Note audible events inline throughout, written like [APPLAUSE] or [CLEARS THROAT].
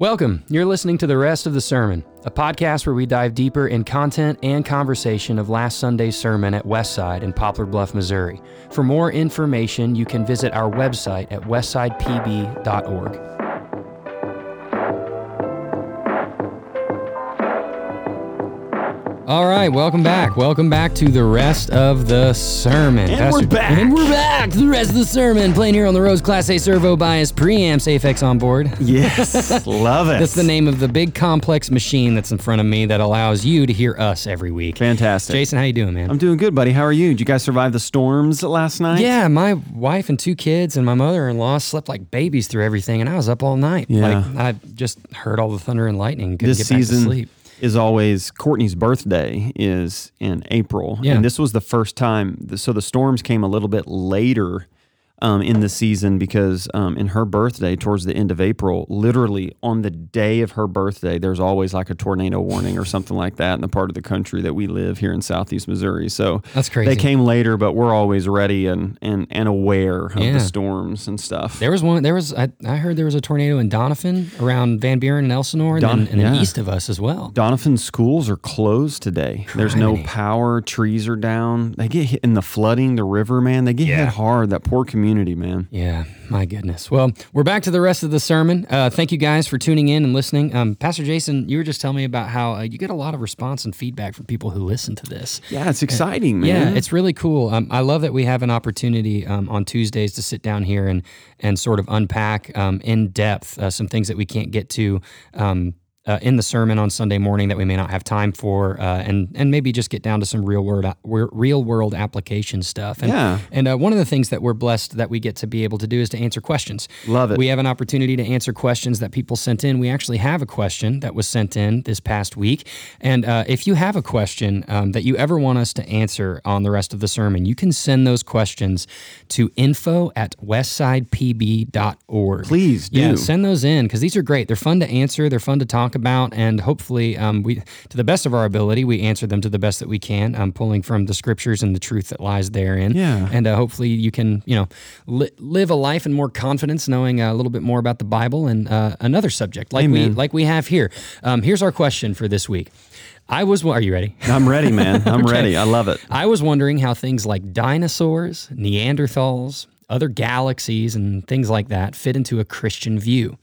Welcome. You're listening to the rest of the sermon, a podcast where we dive deeper in content and conversation of last Sunday's sermon at Westside in Poplar Bluff, Missouri. For more information, you can visit our website at westsidepb.org. All right, welcome back. Welcome back to the rest of the sermon. And we're back. And we're back. The rest of the sermon playing here on the Rode Class A Servo Bias preamps APHEX on board. Yes, [LAUGHS] love it. That's the name of the big complex machine that's in front of me that allows you to hear us every week. Fantastic. Jason, how you doing, man? I'm doing good, buddy. How are you? Did you guys survive the storms last night? yeah, my wife and two kids and my mother-in-law slept like babies through everything, and I was up all night. Yeah. Like I just heard all the thunder and lightning. Couldn't This get back to season sleep. Is always Courtney's birthday is in April, Yeah. and this was the first time. So the storms came a little bit later. Um, in the season because um, in her birthday towards the end of April, literally on the day of her birthday, there's always like a tornado warning or something like that in the part of the country that we live here in southeast Missouri. So That's crazy. They came later, but we're always ready and and, and aware of Yeah. the storms and stuff. There was one. There was. I, I heard there was a tornado in Doniphan around Van Buren and Ellsinore, and, Don- then, and yeah. east of us as well. Doniphan schools are closed today. There's no power. Trees are down. They get hit in the flooding, the river, man. They get Yeah. hit hard. That poor community, man. Yeah, my goodness. Well, we're back to the rest of the sermon. Uh, thank you guys for tuning in and listening. Um, Pastor Jason, you were just telling me about how uh, you get a lot of response and feedback from people who listen to this. Yeah, it's exciting, man. Yeah, it's really cool. Um, I love that we have an opportunity um, on Tuesdays to sit down here and and sort of unpack um, in depth uh, some things that we can't get to. Uh, in the sermon on Sunday morning that we may not have time for, uh, and and maybe just get down to some real world real world application stuff. And, Yeah. And uh, one of the things that we're blessed that we get to be able to do is to answer questions. Love it. We have an opportunity to answer questions that people sent in. We actually have a question that was sent in this past week. And uh, if you have a question um, that you ever want us to answer on the rest of the sermon, you can send those questions to info at westsidepb.org. Please do. Yeah, send those in because these are great. They're fun to answer. They're fun to talk about, and hopefully, um, we, to the best of our ability, we answer them to the best that we can. Um, pulling from the scriptures and the truth that lies therein. Yeah. and uh, hopefully, you can you know li- live a life in more confidence, knowing uh, a little bit more about the Bible and uh, another subject like we like we have here. Um, here's our question for this week. I was. Are you ready? I'm ready, man. [LAUGHS] I'm ready. I love it. I was wondering how things like dinosaurs, Neanderthals, other galaxies, and things like that fit into a Christian view.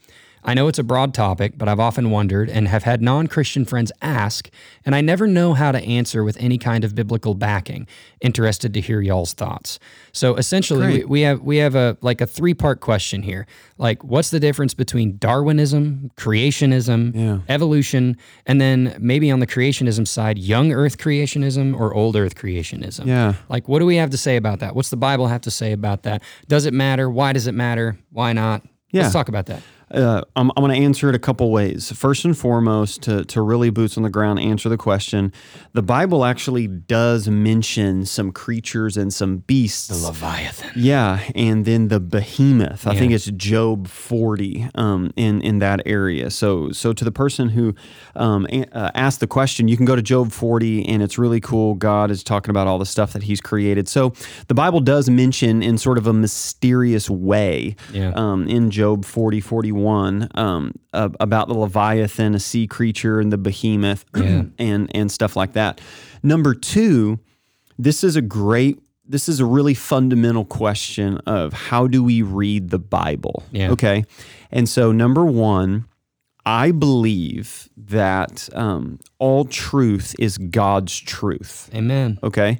I know it's a broad topic, but I've often wondered and have had non Christian friends ask, and I never know how to answer with any kind of biblical backing. Interested to hear y'all's thoughts. So essentially, we, we have we have a like a three part question here. Like, what's the difference between Darwinism, creationism, Yeah. evolution, and then maybe on the creationism side, young Earth creationism or old Earth creationism? Yeah. Like, what do we have to say about that? What's the Bible have to say about that? Does it matter? Why does it matter? Why not? Yeah. Let's talk about that. Uh, I'm, I'm going to answer it a couple ways. First and foremost, to, to really boots on the ground answer the question, the Bible actually does mention some creatures and some beasts. The Leviathan. Yeah, and then the behemoth. I think it's Job 40 um, in in that area. So so to the person who um, uh, asked the question, you can go to Job 40, and it's really cool. God is talking about all the stuff that He's created. So the Bible does mention in sort of a mysterious way Yeah. um, in Job 40, 41 um, uh, about the Leviathan, a sea creature, and the behemoth, [CLEARS THROAT] Yeah. and and stuff like that. Number two this is a great this is a really fundamental question of how do we read the bible Yeah. okay and so number one i believe that um, all truth is god's truth Amen. okay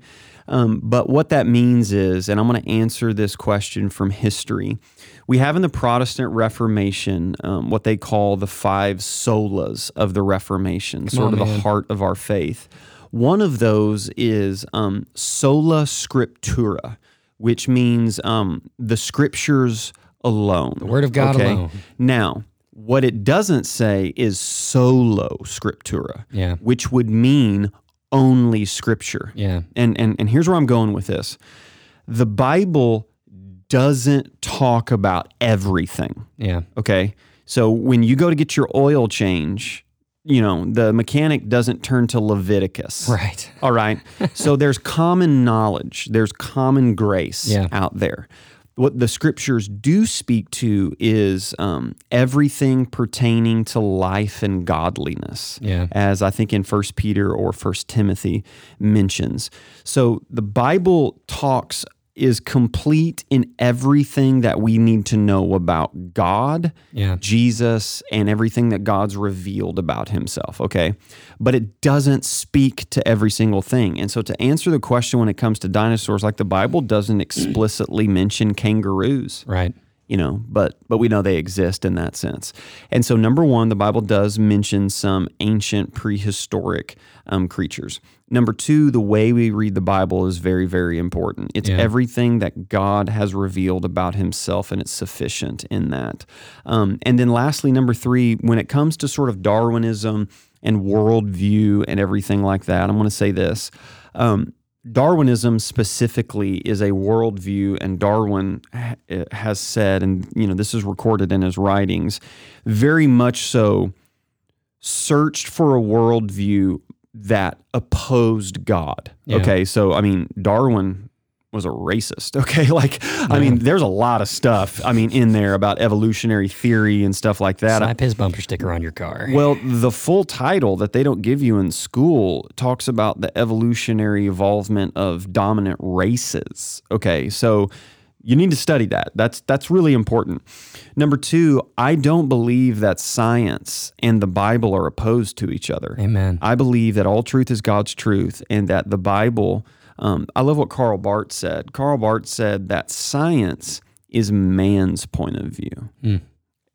um, but what that means is and i'm going to answer this question from history we have in the protestant reformation um, what they call the five solas of the reformation sort on, of the heart of our faith one of those is um, sola scriptura which means um, the scriptures alone the Word of God alone. now what it doesn't say is solo scriptura Yeah. which would mean only scripture. Yeah. And and and here's where I'm going with this. The Bible doesn't talk about everything, Yeah. okay? So when you go to get your oil change, you know, the mechanic doesn't turn to Leviticus. Right. [LAUGHS] All right. so there's common knowledge, there's common grace Yeah. out there. what the scriptures do speak to is um, everything pertaining to life and godliness Yeah. as i think in first peter or first timothy mentions so the bible talks is complete in everything that we need to know about god Yeah. Jesus and everything that God's revealed about himself, okay? But it doesn't speak to every single thing. And so to answer the question when it comes to dinosaurs, like the Bible doesn't explicitly mention kangaroos Right. You know but but we know they exist in that sense. And so number one the bible does mention some ancient prehistoric um, creatures. Number two the way we read the bible is very very important. It's Yeah. everything that god has revealed about himself and it's sufficient in that. Um, and then lastly number three when it comes to sort of darwinism and worldview and everything like that i'm going to say this um, Darwinism specifically is a worldview, and Darwin eh, has said, and you know this is recorded in his writings, very much so, searched for a worldview that opposed God. Yeah. Okay, so I mean Darwin was a racist. [LAUGHS] Okay, like I mean, there's a lot of stuff. I mean, in there about evolutionary theory and stuff like that. Slap his bumper sticker on your car. Well, the full title that they don't give you in school talks about the evolutionary evolvement of dominant races. Okay, so you need to study that. That's that's really important. Number 2, I don't believe that science and the Bible are opposed to each other. Amen. I believe that all truth is God's truth and that the Bible, um, I love what Karl Barth said. Karl Barth said that science is man's point of view. Hmm.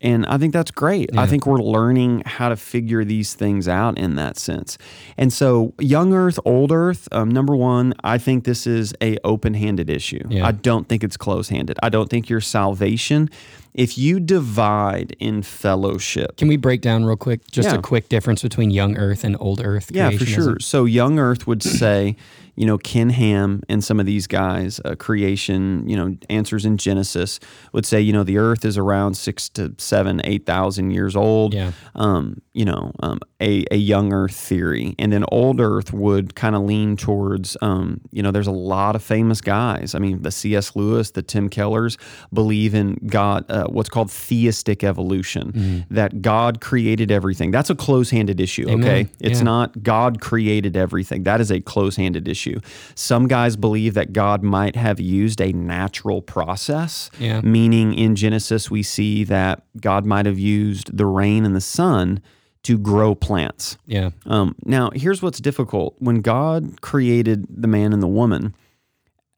And I think that's great. I think we're learning how to figure these things out in that sense. And so, young Earth, old Earth. Um, number one, I think this is a open-handed issue. Yeah. I don't think it's close-handed. I don't think your salvation, if you divide in fellowship, Can we break down real quick just Yeah. a quick difference between young Earth and old Earth? Yeah, for sure. So Young Earth would say, you know, Ken Ham and some of these guys, uh, creation, you know, answers in Genesis would say, you know, the Earth is around six to seven, eight thousand years old. Yeah. Um, you know, um, a a young Earth theory, and then old Earth would kind of lean towards, um, you know, there's a lot of famous guys. I mean, the C.S. Lewis, the Tim Kellers believe in God, uh, what's called theistic evolution, that God created everything. That's a close-handed issue. Amen. Okay, it's Yeah. not God created everything. That is a close-handed issue. Some guys believe that God might have used a natural process, Yeah. meaning in Genesis we see that God might have used the rain and the sun to grow plants. Yeah. Um, now, here's what's difficult: when God created the man and the woman,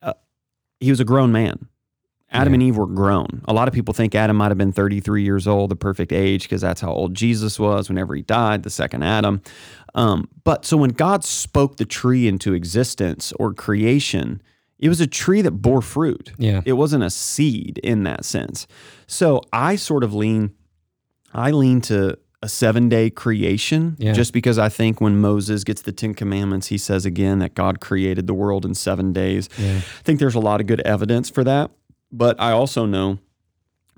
uh, he was a grown man. Adam Yeah. and Eve were grown. A lot of people think Adam might have been 33 years old, the perfect age, because that's how old Jesus was whenever he died, the second Adam. Um, but so when God spoke the tree into existence or creation, it was a tree that bore fruit. Yeah. It wasn't a seed in that sense. So I sort of lean, I lean to a seven day creation Yeah. just because I think when Moses gets the Ten Commandments, he says again that God created the world in seven days. Yeah. I think there's a lot of good evidence for that. But I also know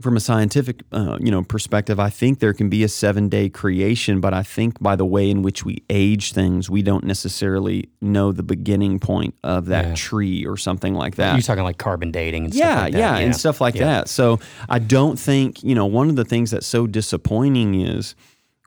from a scientific uh, you know perspective i think there can be a seven day creation but i think by the way in which we age things we don't necessarily know the beginning point of that Yeah. tree or something like that You're talking like carbon dating and yeah, stuff like that. yeah, and stuff like Yeah. that. So I don't think, you know, one of the things that's so disappointing is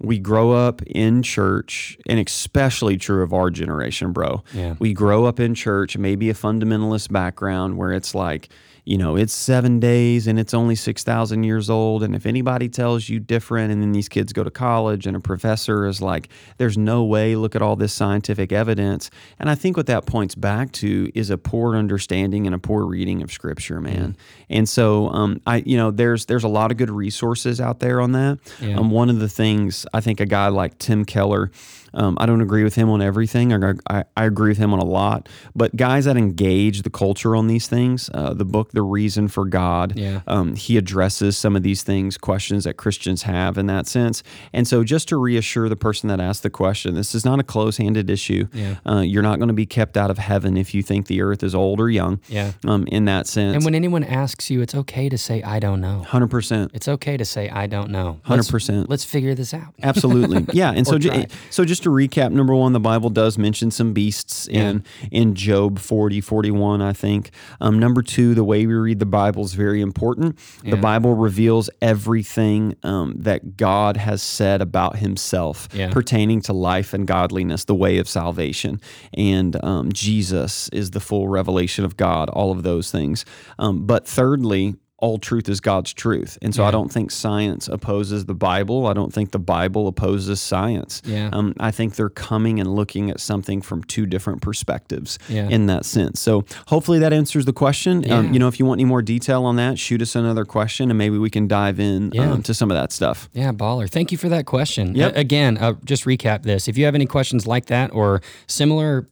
we grow up in church, and especially true of our generation, bro. Yeah. We grow up in church, maybe a fundamentalist background where it's like, you know, it's seven days and it's only 6,000 years old. And if anybody tells you different, and then these kids go to college and a professor is like, there's no way, look at all this scientific evidence. And I think what that points back to is a poor understanding and a poor reading of scripture, man. And so, um, I, you know, there's, there's a lot of good resources out there on that. Yeah. Um, one of the things I think a guy like Tim Keller, um, I don't agree with him on everything. I, I, I agree with him on a lot, but guys that engage the culture on these things, uh, the book, The Reason for God, Yeah. um, he addresses some of these things, questions that Christians have in that sense. And so, just to reassure the person that asked the question, this is not a close handed issue. Yeah. Uh, you're not going to be kept out of heaven if you think the earth is old or young. Yeah. Um, in that sense, And when anyone asks you, it's okay to say, I don't know. 100%. It's okay to say, I don't know. Let's- 100%. Let's figure this out. Absolutely, [LAUGHS] yeah. And so, ju- so just just to recap, number one, the Bible does mention some beasts in in Job 40, 41, I think. Um, number two, the way we read the Bible is very important. The Bible reveals everything um, that God has said about Himself Yeah. pertaining to life and godliness, the way of salvation, and um, Jesus is the full revelation of God. All of those things. Um, but thirdly. All truth is God's truth. And so I don't think science opposes the Bible. I don't think the Bible opposes science. Yeah. Um, I think they're coming and looking at something from two different perspectives Yeah. in that sense. So hopefully that answers the question. Yeah. Um, you know, if you want any more detail on that, shoot us another question and maybe we can dive in Yeah. um, to some of that stuff. Yeah, baller. Thank you for that question. Yep. A- again, uh, just recap this. If you have any questions like that or similar,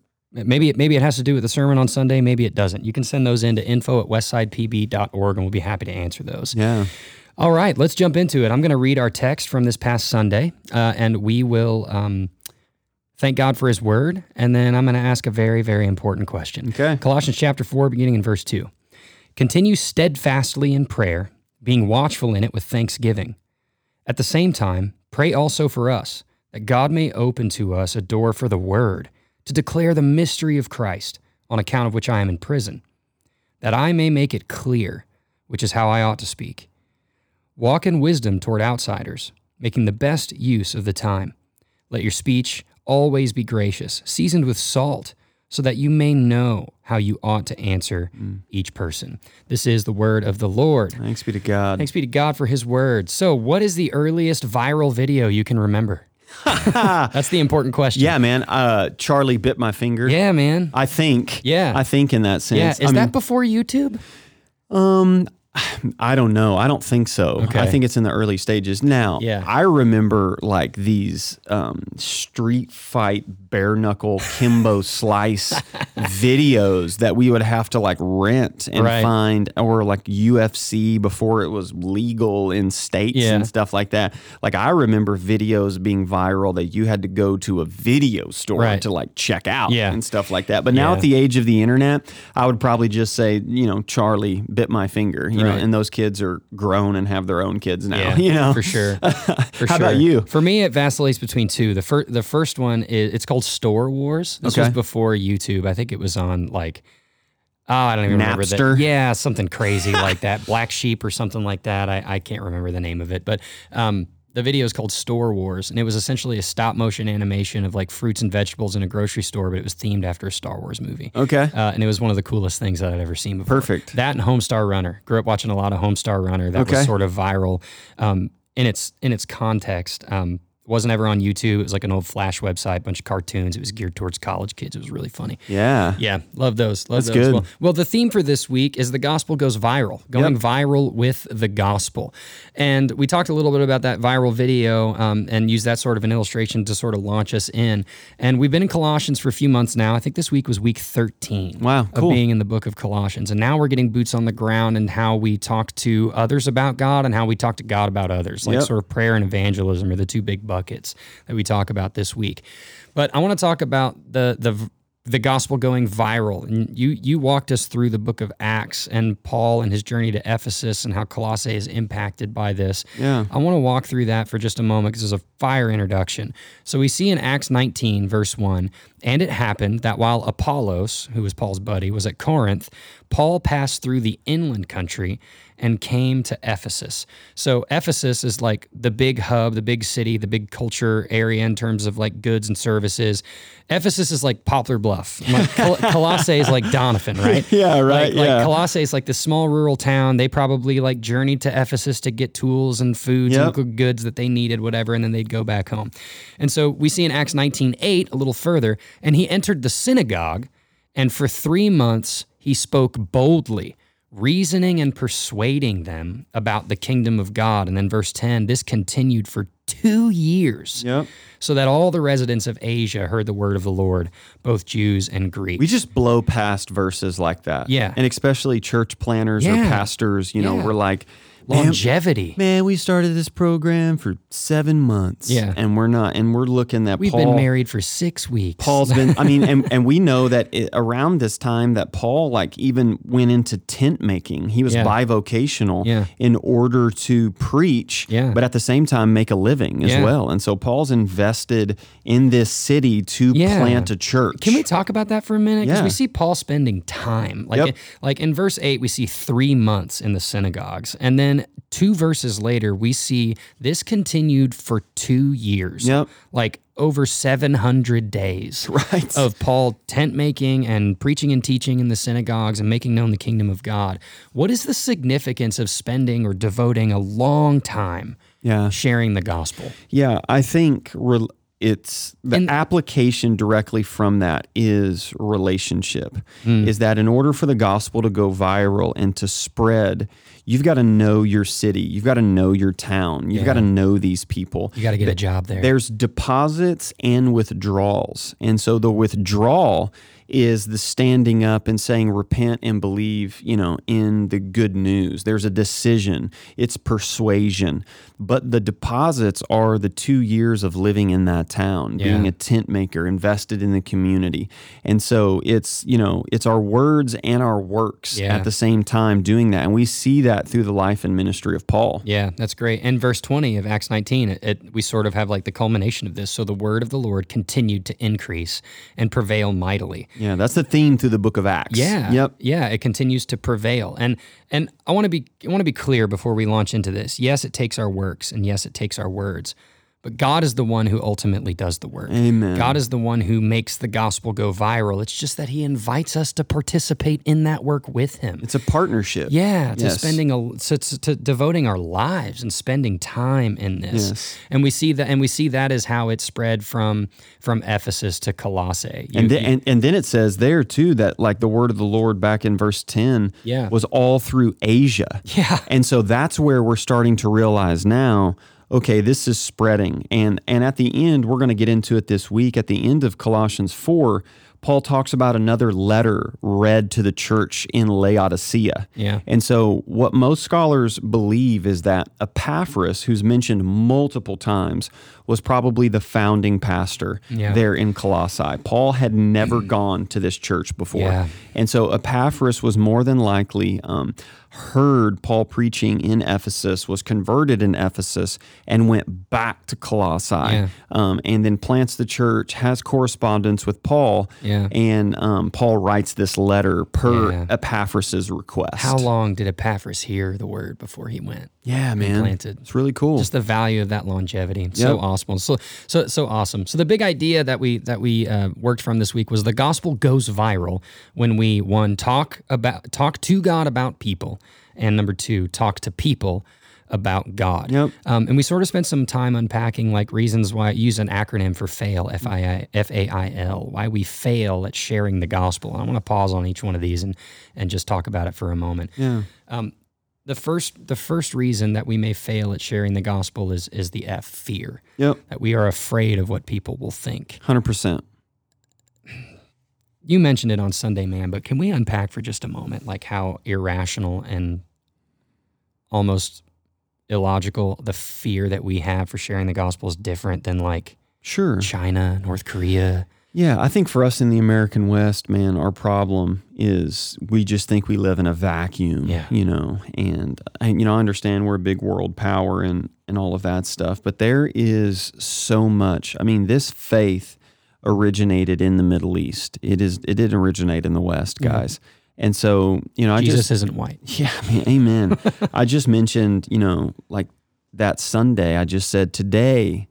maybe it, maybe it has to do with the sermon on Sunday, maybe it doesn't. You can send those in to info at westsidepb.org and we'll be happy to answer those. Yeah. All right, let's jump into it. I'm going to read our text from this past Sunday, uh, and we will um, thank God for His Word, and then I'm going to ask a very, very important question. Okay. Colossians chapter 4, beginning in verse 2. Continue steadfastly in prayer, being watchful in it with thanksgiving. At the same time, pray also for us, that God may open to us a door for the Word, to declare the mystery of Christ, on account of which I am in prison, that I may make it clear, which is how I ought to speak. Walk in wisdom toward outsiders, making the best use of the time. Let your speech always be gracious, seasoned with salt, so that you may know how you ought to answer mm. each person. This is the word of the Lord. Thanks be to God. Thanks be to God for his word. So, what is the earliest viral video you can remember? [LAUGHS] That's the important question. Yeah, man. Uh, Charlie bit my finger. Yeah, man. I think. Yeah. I think in that sense. Yeah. Is I that mean, before YouTube? Um, [SIGHS] I don't know. I don't think so. Okay. I think it's in the early stages. Now, Yeah. I remember like these um, street fight bare knuckle Kimbo [LAUGHS] slice videos that we would have to like rent and Right. find, or like UFC before it was legal in states Yeah. and stuff like that. Like I remember videos being viral that you had to go to a video store Right. to like check out Yeah. and stuff like that. But now at the age of the internet, I would probably just say, you know, Charlie bit my finger, you know, Right. and those kids are grown and have their own kids now, Yeah, [LAUGHS] you know. for sure. [LAUGHS] For How sure. about you? For me, it vacillates between two. The first, the first one is it's called Store Wars. This was before YouTube. I think it was on like, oh, I don't even remember Napster? that. Yeah, something crazy like [LAUGHS] that. Black Sheep or something like that. I, I can't remember the name of it, but um, the video is called Store Wars, and it was essentially a stop motion animation of like fruits and vegetables in a grocery store, but it was themed after a Star Wars movie. Okay. Uh, and it was one of the coolest things that I'd ever seen before. Perfect. That and Homestar Runner. Grew up watching a lot of Homestar Runner. That Okay. was sort of viral um, in its in its context. Um, wasn't ever on YouTube. It was like an old Flash website, bunch of cartoons. It was geared towards college kids. It was really funny. Yeah. Yeah, love those. Love That's those. good. Well, well, the theme for this week is the gospel goes viral, going Yep. viral with the gospel. And we talked a little bit about that viral video um, and used that sort of an illustration to sort of launch us in. And we've been in Colossians for a few months now. I think this week was week 13 Wow, of cool. being in the book of Colossians. And now we're getting boots on the ground and how we talk to others about God and how we talk to God about others. Like Yep. sort of prayer and evangelism are the two big buckets that we talk about this week. But I want to talk about the the the gospel going viral. And you you walked us through the book of Acts and Paul and his journey to Ephesus and how Colossae is impacted by this. Yeah. I want to walk through that for just a moment because it's a fire introduction. So we see in Acts 19, verse 1, and it happened that while Apollos, who was Paul's buddy, was at Corinth, Paul passed through the inland country and came to Ephesus. So Ephesus is like the big hub, the big city, the big culture area in terms of like goods and services. Ephesus is like Poplar Bluff. [LAUGHS] Like Col- Colossae is like Doniphan, right? [LAUGHS] Yeah, right, Like, like yeah. Colossae is like this small rural town. They probably like journeyed to Ephesus to get tools and foods Yep. and good goods that they needed, whatever, and then they'd go back home. And so we see in Acts 19:8 a little further, and he entered the synagogue, and for three months he spoke boldly, reasoning and persuading them about the kingdom of God. And then verse 10, this continued for two years. Yep. So that all the residents of Asia heard the word of the Lord, both Jews and Greeks. We just blow past verses like that. Yeah. And especially church planners or pastors, you know, Yeah. we're like, longevity. Man, we started this program for seven months. Yeah. And we're not, and we're looking at We've Paul. been married for six weeks. Paul's been, I mean, and, and we know that it, around this time that Paul like even went into tent making. He was Yeah. bivocational Yeah. in order to preach, Yeah. but at the same time make a living as Yeah. well. And so Paul's invested in this city to plant a church. Can we talk about that for a minute? Because Yeah. we see Paul spending time. Like, Yep. like in verse 8, we see three months in the synagogues. And then two verses later, we see this continued for two years. Yep. Like over 700 days. [LAUGHS] Right. Of Paul tent making and preaching and teaching in the synagogues and making known the kingdom of God. What is the significance of spending or devoting a long time Yeah. sharing the gospel? Yeah, I think rel it's the And- application directly from that is relationship. Hmm. Is that in order for the gospel to go viral and to spread, you've got to know your city, you've got to know your town, you've got to know these people. You got to get a job there. There's deposits and withdrawals. And so the withdrawal is the standing up and saying repent and believe, you know, in the good news. There's a decision. It's persuasion. But the deposits are the 2 years of living in that town, being a tent maker, invested in the community. And so it's, you know, it's our words and our works Yeah. at the same time doing that. And we see that through the life and ministry of Paul. Yeah, that's great. And verse 20 of Acts 19, it, it, we sort of have like the culmination of this. So the word of the Lord continued to increase and prevail mightily. Yeah, that's the theme through the book of Acts. Yeah. Yep. Yeah, it continues to prevail. And and I want to be I want to be clear before we launch into this. Yes, it takes our works and yes, it takes our words. But God is the one who ultimately does the work. Amen. God is the one who makes the gospel go viral. It's just that he invites us to participate in that work with him. It's a partnership. Yeah, to Yes. spending a to, to, to devoting our lives and spending time in this, Yes. and we see that, and we see that is how it spread from from Ephesus to Colossae. You- And then, you- and, and then it says there too that like the word of the Lord back in verse 10 Yeah. was all through Asia. Yeah. And so that's where we're starting to realize now, okay, this is spreading. And and at the end, we're going to get into it this week at the end of Colossians 4, Paul talks about another letter read to the church in Laodicea. Yeah. And so, what most scholars believe is that Epaphras, who's mentioned multiple times, was probably the founding pastor Yeah. there in Colossae. Paul had never gone to this church before. Yeah. And so, Epaphras was more than likely um, heard Paul preaching in Ephesus, was converted in Ephesus, and went back to Colossae, Yeah. um, and then plants the church, has correspondence with Paul. Yeah. And um, Paul writes this letter per Yeah. Epaphras' request. how long did Epaphras hear the word before he went? Yeah, man. planted. It's really cool. Just the value of that longevity. So awesome. So so so awesome. So the big idea that we that we uh, worked from this week was the gospel goes viral when we one talk about talk to God about people, and number two talk to people about God. Yep. Um, and we sort of spent some time unpacking like reasons why use an acronym for fail F I I F A I L why we fail at sharing the gospel. I want to pause on each one of these and and just talk about it for a moment. yeah. The first the first reason that we may fail at sharing the gospel is is the F fear Yep. that we are afraid of what people will think. 100%. You mentioned it on Sunday, man, but can we unpack for just a moment like how irrational and almost illogical the fear that we have for sharing the gospel is different than like Sure. China, North Korea. Yeah, I think for us in the American West, man, our problem is we just think we live in a vacuum, Yeah. you know, and I, you know, I understand we're a big world power and and all of that stuff, but there is so much. I mean, this faith originated in the Middle East. It is it didn't originate in the West, guys. And so, you know, I Jesus just isn't white. [LAUGHS] yeah, I mean, amen. [LAUGHS] I just mentioned, you know, like that Sunday, I just said today,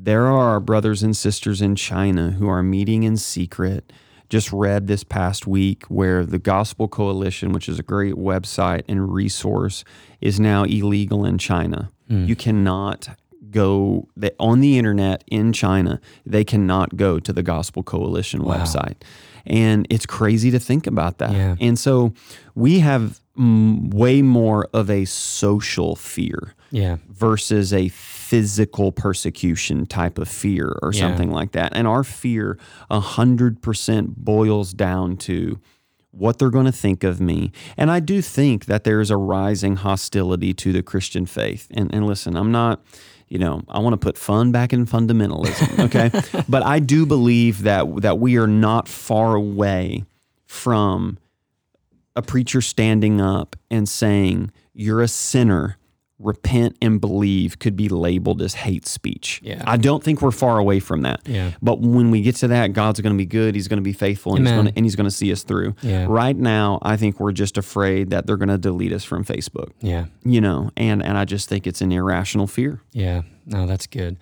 there are our brothers and sisters in China who are meeting in secret. Just read this past week where the Gospel Coalition, which is a great website and resource, is now illegal in China. You cannot go they, on the internet in China. They cannot go to the Gospel Coalition website. And it's crazy to think about that. Yeah. And so we have mm, way more of a social fear Yeah. versus a physical persecution type of fear or Yeah. something like that. And our fear 100% boils down to what they're going to think of me. And I do think that there's a rising hostility to the Christian faith. And, and listen, I'm not, you know, I want to put fun back in fundamentalism, [LAUGHS] okay? but I do believe that that we are not far away from a preacher standing up and saying, "You're a sinner repent and believe could be labeled as hate speech. Yeah. I don't think we're far away from that. Yeah. But when we get to that, God's going to be good. He's going to be faithful, and he's, Amen. going to, and he's going to see us through. Yeah. Right now, I think we're just afraid that they're going to delete us from Facebook. Yeah. You know, and and I just think it's an irrational fear. Yeah. No, that's good.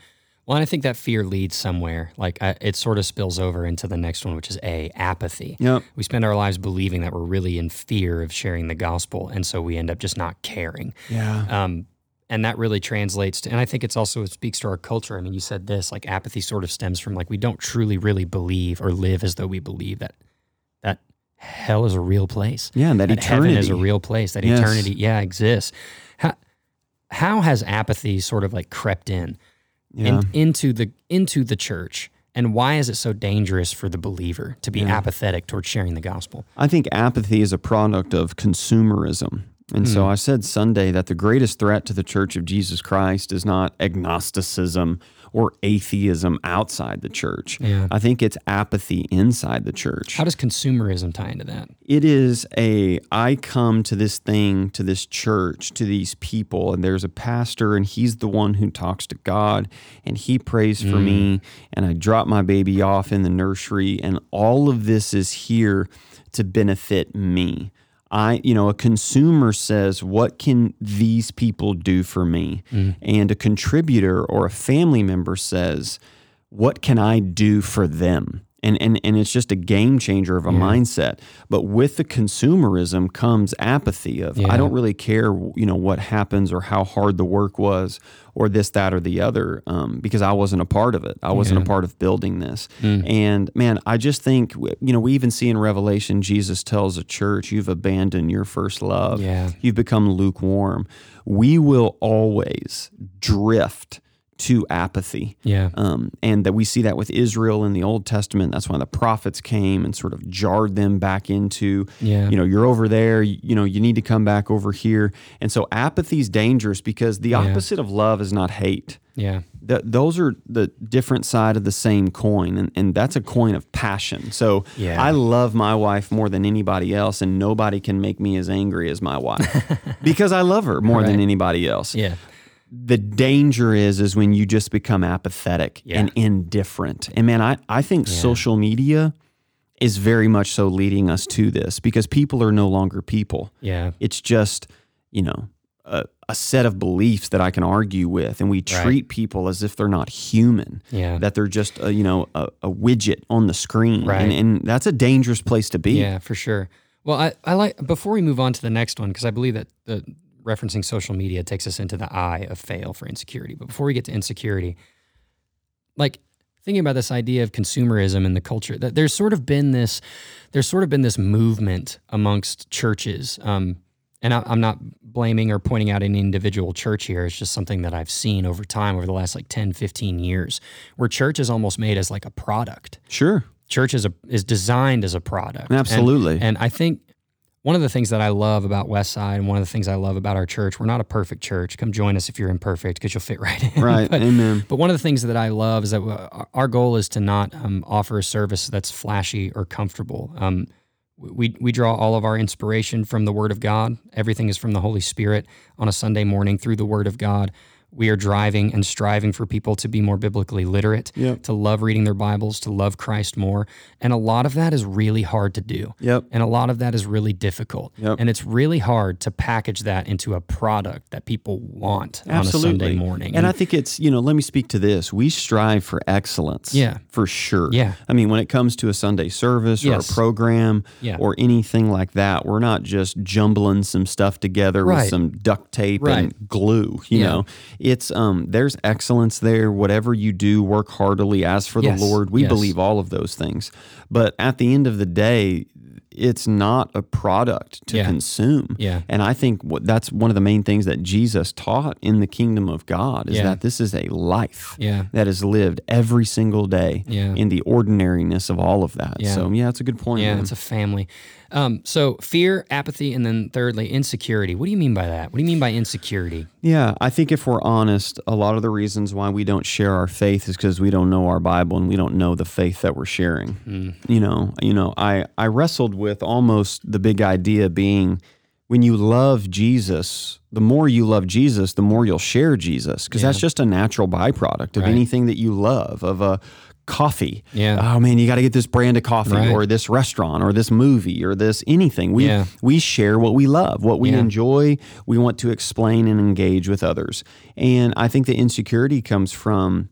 Well, and I think that fear leads somewhere. Like I, it sort of spills over into the next one, which is A, apathy. Yep. We spend our lives believing that we're really in fear of sharing the gospel. And so we end up just not caring. Yeah. Um, and that really translates to, and I think it's also, it speaks to our culture. I mean, you said this, like apathy sort of stems from like we don't truly, really believe or live as though we believe that, that hell is a real place. Yeah, and that heaven is a real place, that Yes. eternity, yeah, exists. How, how has apathy sort of like crept in? Yeah. in, into the into the church and why is it so dangerous for the believer to be apathetic towards sharing the gospel I think apathy is a product of consumerism. And so hmm. I said Sunday that the greatest threat to the Church of Jesus Christ is not agnosticism or atheism outside the church. Yeah. I think it's apathy inside the church. how does consumerism tie into that It is a I come to this thing, to this church, to these people, and there's a pastor, and he's the one who talks to God, and he prays for me, mm. and I drop my baby off in the nursery, and all of this is here to benefit me. I, you know, a consumer says, What can these people do for me? Mm. And a contributor or a family member says, What can I do for them? And, and, and it's just a game changer of a mindset. But with the consumerism comes apathy of Yeah. I don't really care, you know, what happens or how hard the work was or this, that, or the other, um, because I wasn't a part of it. I wasn't a part of building this. And man, I just think, you know, we even see in Revelation, Jesus tells a church, you've abandoned your first love. Yeah. You've become lukewarm. We will always drift to apathy. yeah Um, and that we see that with Israel in the Old Testament. That's why the prophets came and sort of jarred them back into, Yeah. you know, you're over there, you, you know, you need to come back over here. And so apathy is dangerous because the opposite of love is not hate. yeah Th- those are the different side of the same coin, and, and that's a coin of passion. So Yeah. I love my wife more than anybody else, and nobody can make me as angry as my wife [LAUGHS] because I love her more than anybody else yeah the danger is is when you just become apathetic Yeah. and indifferent. And man, I, I think social media is very much so leading us to this because people are no longer people. yeah It's just, you know, a, a set of beliefs that I can argue with, and we treat people as if they're not human. Yeah. that they're just a, you know a, a widget on the screen, Right. and, and that's a dangerous place to be. Yeah, for sure. Well, I, I like before we move on to the next one because I believe that the referencing social media takes us into the I of fail for insecurity. But before we get to insecurity, like thinking about this idea of consumerism and the culture, that there's sort of been this, there's sort of been this movement amongst churches. Um, and I, I'm not blaming or pointing out any individual church here. It's just something that I've seen over time, over the last like 10, 15 years, where church is almost made as like a product Sure, church is a is designed as a product. And- Absolutely. And, I think one of the things that I love about Westside and one of the things I love about our church, we're not a perfect church. Come join us if you're imperfect because you'll fit right in. right, but, amen. but one of the things that I love is that uh, our goal is to not um, offer a service that's flashy or comfortable. Um, we, we draw all of our inspiration from the Word of God. Everything is from the Holy Spirit on a Sunday morning through the Word of God. We are driving and striving for people to be more biblically literate, Yep. to love reading their Bibles, to love Christ more. And a lot of that is really hard to do. Yep. And a lot of that is really difficult. Yep. And it's really hard to package that into a product that people want on a Sunday morning. And I think it's, you know, let me speak to this. We strive for excellence. Yeah. For sure. Yeah. I mean, when it comes to a Sunday service Yes. or a program Yeah. or anything like that, we're not just jumbling some stuff together with some duct tape Right. and glue, you Yeah. know. It's um there's excellence there. Whatever you do, work heartily as for Yes. the Lord. We Yes. believe all of those things. But at the end of the day, it's not a product to Yeah. consume. Yeah. And I think what, that's one of the main things that Jesus taught in the kingdom of God is Yeah. that this is a life Yeah. that is lived every single day Yeah. in the ordinariness of all of that. Yeah. So yeah, it's a good point. Yeah, man. it's a family. Um, so fear, apathy, and then thirdly, insecurity. What do you mean by that? What do you mean by insecurity? Yeah, I think if we're honest, a lot of the reasons why we don't share our faith is because we don't know our Bible and we don't know the faith that we're sharing. You know, you know, I I wrestled with almost the big idea being when you love Jesus, the more you love Jesus, the more you'll share Jesus because that's just a natural byproduct of Right. anything that you love of a coffee. Yeah. Oh man, you got to get this brand of coffee Right. or this restaurant or this movie or this anything. We Yeah. we share what we love, what we Yeah. enjoy. We want to explain and engage with others. And I think the insecurity comes from,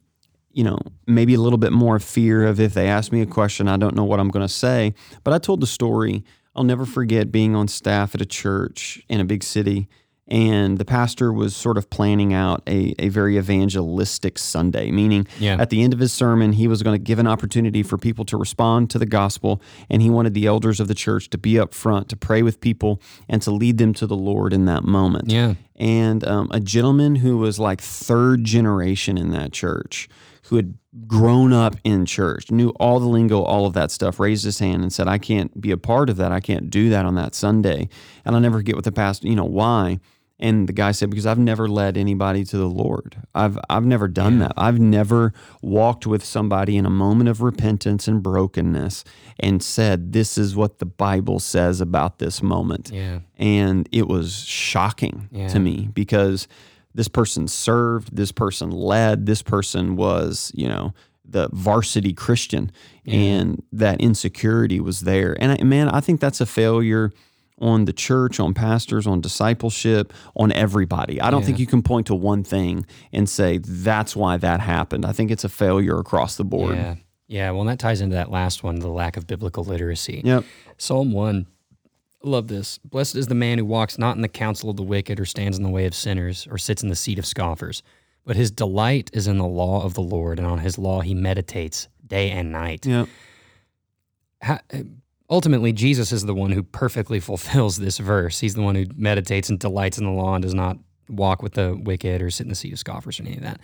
you know, maybe a little bit more fear of if they ask me a question, I don't know what I'm going to say. But I told the story. I'll never forget being on staff at a church in a big city. And the pastor was sort of planning out a, a very evangelistic Sunday, meaning Yeah. at the end of his sermon, he was going to give an opportunity for people to respond to the gospel. And he wanted the elders of the church to be up front, to pray with people, and to lead them to the Lord in that moment. Yeah. And um, a gentleman who was like third generation in that church, who had grown up in church, knew all the lingo, all of that stuff, raised his hand and said, I can't be a part of that. I can't do that on that Sunday. And I'll never forget what the pastor, you know, why. And the guy said, because I've never led anybody to the Lord. I've I've never done that. I've never walked with somebody in a moment of repentance and brokenness and said, This is what the Bible says about this moment Yeah. and it was shocking Yeah. to me because this person served, this person led, this person was, you know, the varsity Christian, and that insecurity was there. And I, man, I think that's a failure on the church, on pastors, on discipleship, on everybody. I don't Yeah. think you can point to one thing and say that's why that happened. I think it's a failure across the board. Yeah. Yeah. Well, and that ties into that last one, the lack of biblical literacy. Yep. Psalm 1. Love this. Blessed is the man who walks not in the counsel of the wicked or stands in the way of sinners or sits in the seat of scoffers, but his delight is in the law of the Lord, and on his law he meditates day and night. Yep. Ultimately, Jesus is the one who perfectly fulfills this verse. He's the one who meditates and delights in the law and does not walk with the wicked or sit in the seat of scoffers or any of that.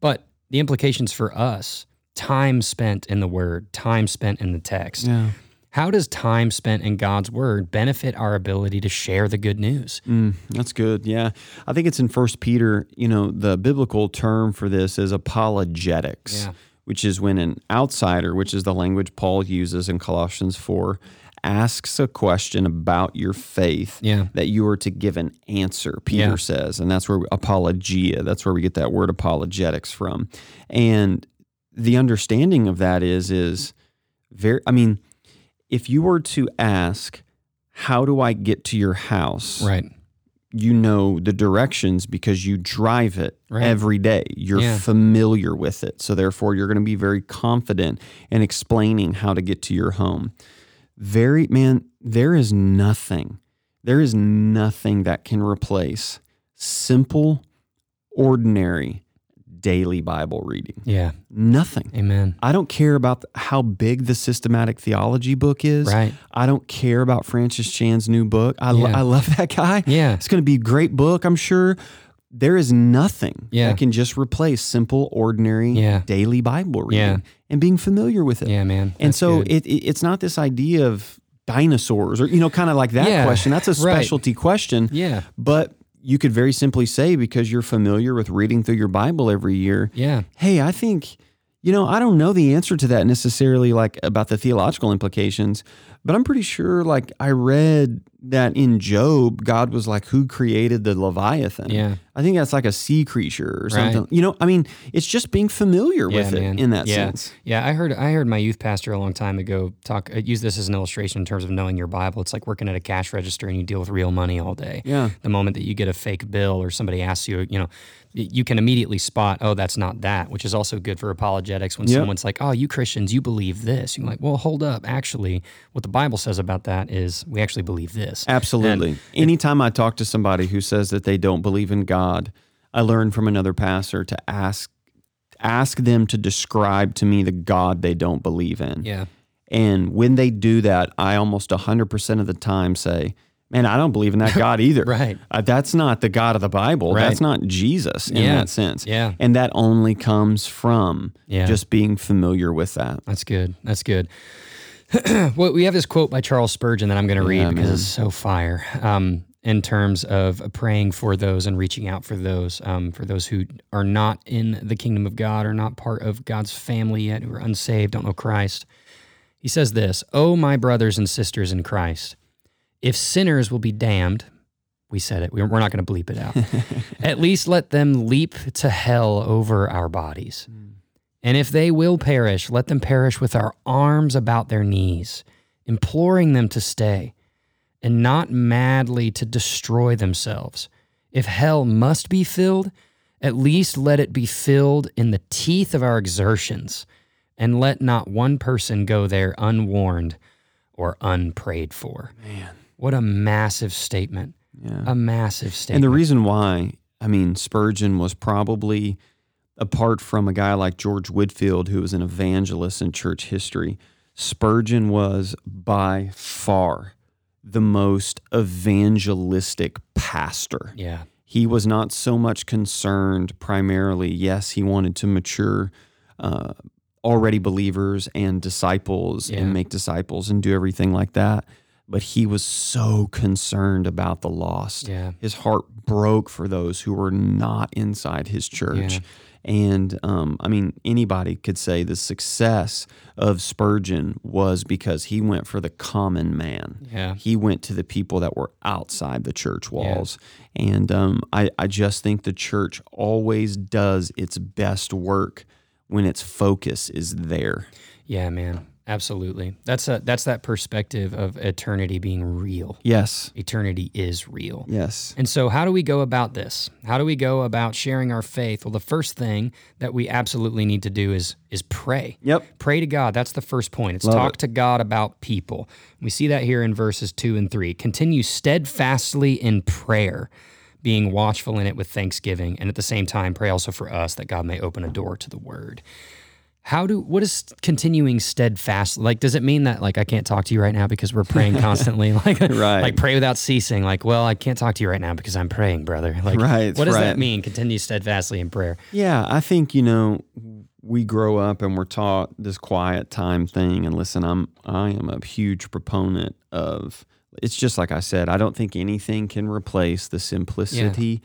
But the implications for us time spent in the word, time spent in the text. Yeah. How does time spent in God's word benefit our ability to share the good news? Mm, that's good. Yeah. I think it's in First Peter, you know, the biblical term for this is apologetics, Yeah. Which is when an outsider, which is the language Paul uses in Colossians 4, asks a question about your faith Yeah. that you are to give an answer, Peter Yeah. says. And that's where apologia, that's where we get that word apologetics from. And the understanding of that is is very I mean, if you were to ask, how do I get to your house? Right. You know the directions because you drive it Right. every day. You're Yeah. familiar with it. So therefore you're going to be very confident in explaining how to get to your home. Very man, there is nothing. There is nothing that can replace simple, ordinary daily Bible reading. Yeah. Nothing. Amen. I don't care about how big the systematic theology book is. Right. I don't care about Francis Chan's new book. I, lo- I love [LAUGHS] that guy. Yeah. It's going to be a great book, I'm sure. There is nothing Yeah. that can just replace simple, ordinary, Yeah. daily Bible reading Yeah. and being familiar with it. Yeah, man. and so it, it, it's not this idea of dinosaurs or, you know, kind of like that Yeah. question. That's a Right. specialty question. yeah. But you could very simply say, because you're familiar with reading through your Bible every year, Yeah. hey, I think, you know, I don't know the answer to that necessarily, like about the theological implications, but I'm pretty sure, like, I read that in Job, God was like, who created the Leviathan? Yeah. I think that's like a sea creature or Right. something. You know, I mean, it's just being familiar with it man. in that yeah. sense. Yeah, I heard I heard my youth pastor a long time ago talk uh, use this as an illustration in terms of knowing your Bible. It's like working at a cash register and you deal with real money all day. Yeah. The moment that you get a fake bill or somebody asks you, you know, you can immediately spot, oh, that's not that, which is also good for apologetics when Yep. someone's like, oh, you Christians, you believe this. You're like, well, hold up. Actually, what the Bible says about that is we actually believe this. Absolutely. Anytime I talk to somebody who says that they don't believe in God, I learn from another pastor to ask ask them to describe to me the God they don't believe in. Yeah. And when they do that, I almost 100% of the time say, Man, I don't believe in that God either. [LAUGHS] Right. Uh, that's not the God of the Bible. Right. That's not Jesus in Yeah. that sense. Yeah. And that only comes from Yeah. just being familiar with that. That's good. That's good. [CLEARS THROAT] well, we have this quote by Charles Spurgeon that I'm going to read Yeah, because man. it's so fire. Um, in terms of praying for those and reaching out for those, um, for those who are not in the kingdom of God or not part of God's family yet, who are unsaved, don't know Christ. He says this Oh, my brothers and sisters in Christ, if sinners will be damned, we said it, we- we're not going to bleep it out. [LAUGHS] At least let them leap to hell over our bodies. And if they will perish, let them perish with our arms about their knees, imploring them to stay, and not madly to destroy themselves. If hell must be filled, at least let it be filled in the teeth of our exertions, and let not one person go there unwarned or unprayed for. Man. What a massive statement. Yeah. A massive statement. And the reason why, I mean, Spurgeon was probably, apart from a guy like George Whitefield, who was an evangelist in church history, Spurgeon was by far the most evangelistic pastor. yeah. He was not so much concerned primarily, yes, he wanted to mature uh, already believers and disciples Yeah. and make disciples and do everything like that. But he was so concerned about the lost Yeah. his heart broke for those who were not inside his church. Yeah. And um, I mean, anybody could say the success of Spurgeon was because he went for the common man. Yeah. He went to the people that were outside the church walls. Yeah. And um, I, I just think the church always does its best work when its focus is there. Yeah, man. Absolutely. That's a that's that perspective of eternity being real. Yes. Eternity is real. Yes. And so, how do we go about this? How do we go about sharing our faith? Well, the first thing that we absolutely need to do is is pray. Yep. Pray to God. That's the first point. It's Love talk it. to God about people. We see that here in verses two and three. Continue steadfastly in prayer, being watchful in it with thanksgiving, and at the same time pray also for us that God may open a door to the word. How do what is continuing steadfast like? Does it mean that like I can't talk to you right now because we're praying [LAUGHS] constantly? [LAUGHS] Like Right. like pray without ceasing. Like well, I can't talk to you right now because I'm praying, brother. Like Right, what does right. that mean? Continue steadfastly in prayer. Yeah, I think you know we grow up and we're taught this quiet time thing. And listen, I'm I am a huge proponent of. It's just like I said. I don't think anything can replace the simplicity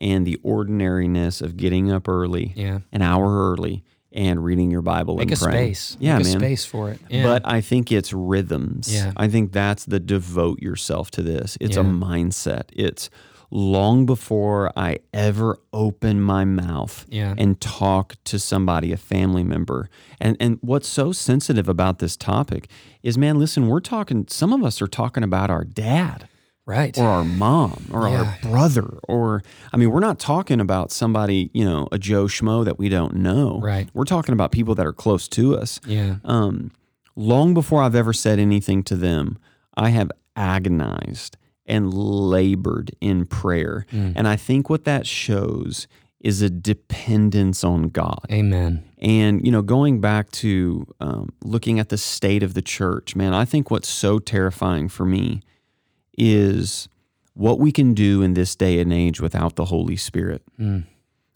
and the ordinariness of getting up early, Yeah. an hour early, and reading your Bible Make and a praying. space. Yeah, Make a man. space for it. Yeah. But I think it's rhythms. Yeah. I think that's the devote yourself to this. It's a mindset. It's long before I ever open my mouth Yeah. and talk to somebody, a family member. And and what's so sensitive about this topic is man, listen, we're talking some of us are talking about our dad right. or our mom or Yeah. our brother or I mean, we're not talking about somebody, you know, a Joe Schmo that we don't know. Right. We're talking about people that are close to us yeah. um, long before I've ever said anything to them, I have agonized and labored in prayer. Mm. And I think what that shows is a dependence on God. Amen. And, you know, going back to um, looking at the state of the church, man, I think what's so terrifying for me is what we can do in this day and age without the Holy Spirit. Mm.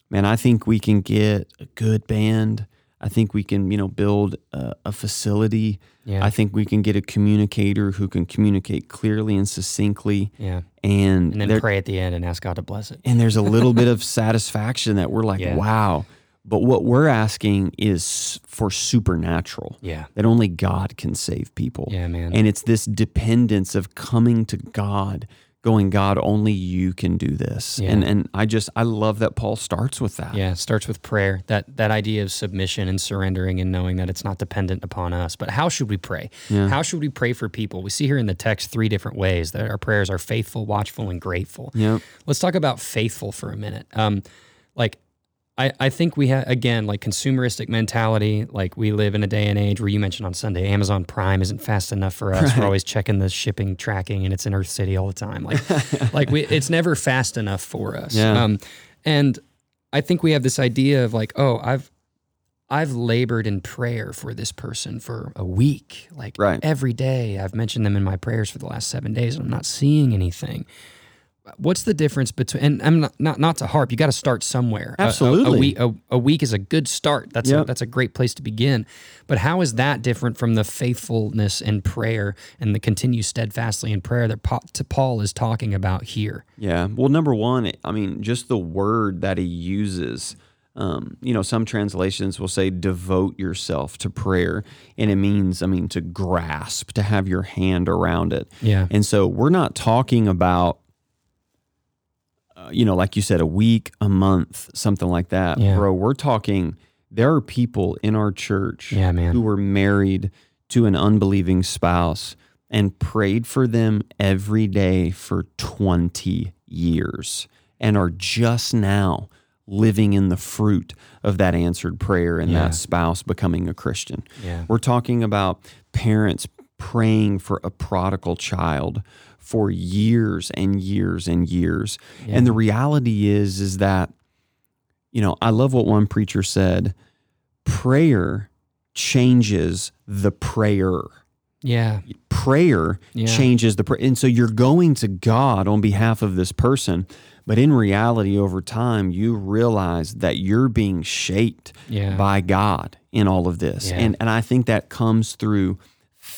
Man, I think we can get a good band. I think we can, you know, build a, a facility. Yeah. I think we can get a communicator who can communicate clearly and succinctly. yeah. And, And then there- pray at the end and ask God to bless it. and there's a little bit of [LAUGHS] satisfaction that we're like, Yeah. wow. But what we're asking is for supernatural. Yeah. That only God can save people. Yeah, man. And it's this dependence of coming to God, going, God, only you can do this. Yeah. And and I just I love that Paul starts with that. Yeah, starts with prayer. That that idea of submission and surrendering and knowing that it's not dependent upon us. But how should we pray? Yeah. How should we pray for people? We see here in the text three different ways that our prayers are faithful, watchful, and grateful. Yeah. Let's talk about faithful for a minute. Um, like I, I think we have again like consumeristic mentality. Like we live in a day and age where you mentioned on Sunday, Amazon Prime isn't fast enough for us. We're always checking the shipping tracking, and it's in Earth City all the time. Like [LAUGHS] like we, it's never fast enough for us. Yeah. Um, and I think we have this idea of like, oh, I've I've labored in prayer for this person for a week. Like Right. every day, I've mentioned them in my prayers for the last seven days, and I'm not seeing anything. What's the difference between? And I'm not not, not to harp. You got to start somewhere. A- A, a, Absolutely. week a, a week is a good start. That's a, that's a great place to begin. But how is that different from the faithfulness in prayer and the continue steadfastly in prayer that Pa- to Paul is talking about here? Yeah. Well, number one, I mean, just the word that he uses. Um, you know, some translations will say devote yourself to prayer, and it means, I mean, to grasp, to have your hand around it. Yeah. And so we're not talking about, Uh, you know, like you said, a week, a month, something like that, Yeah. bro. We're talking. There are people in our church Yeah, who were married to an unbelieving spouse and prayed for them every day for 20 years and are just now living in the fruit of that answered prayer and Yeah. that spouse becoming a Christian. Yeah. We're talking about parents praying for a prodigal child for years and years and years. And the reality is is that you know, I love what one preacher said, prayer changes the prayer. Yeah. Prayer Yeah. changes the prayer. And so you're going to God on behalf of this person, but in reality over time you realize that you're being shaped Yeah. by God in all of this. Yeah. And and I think that comes through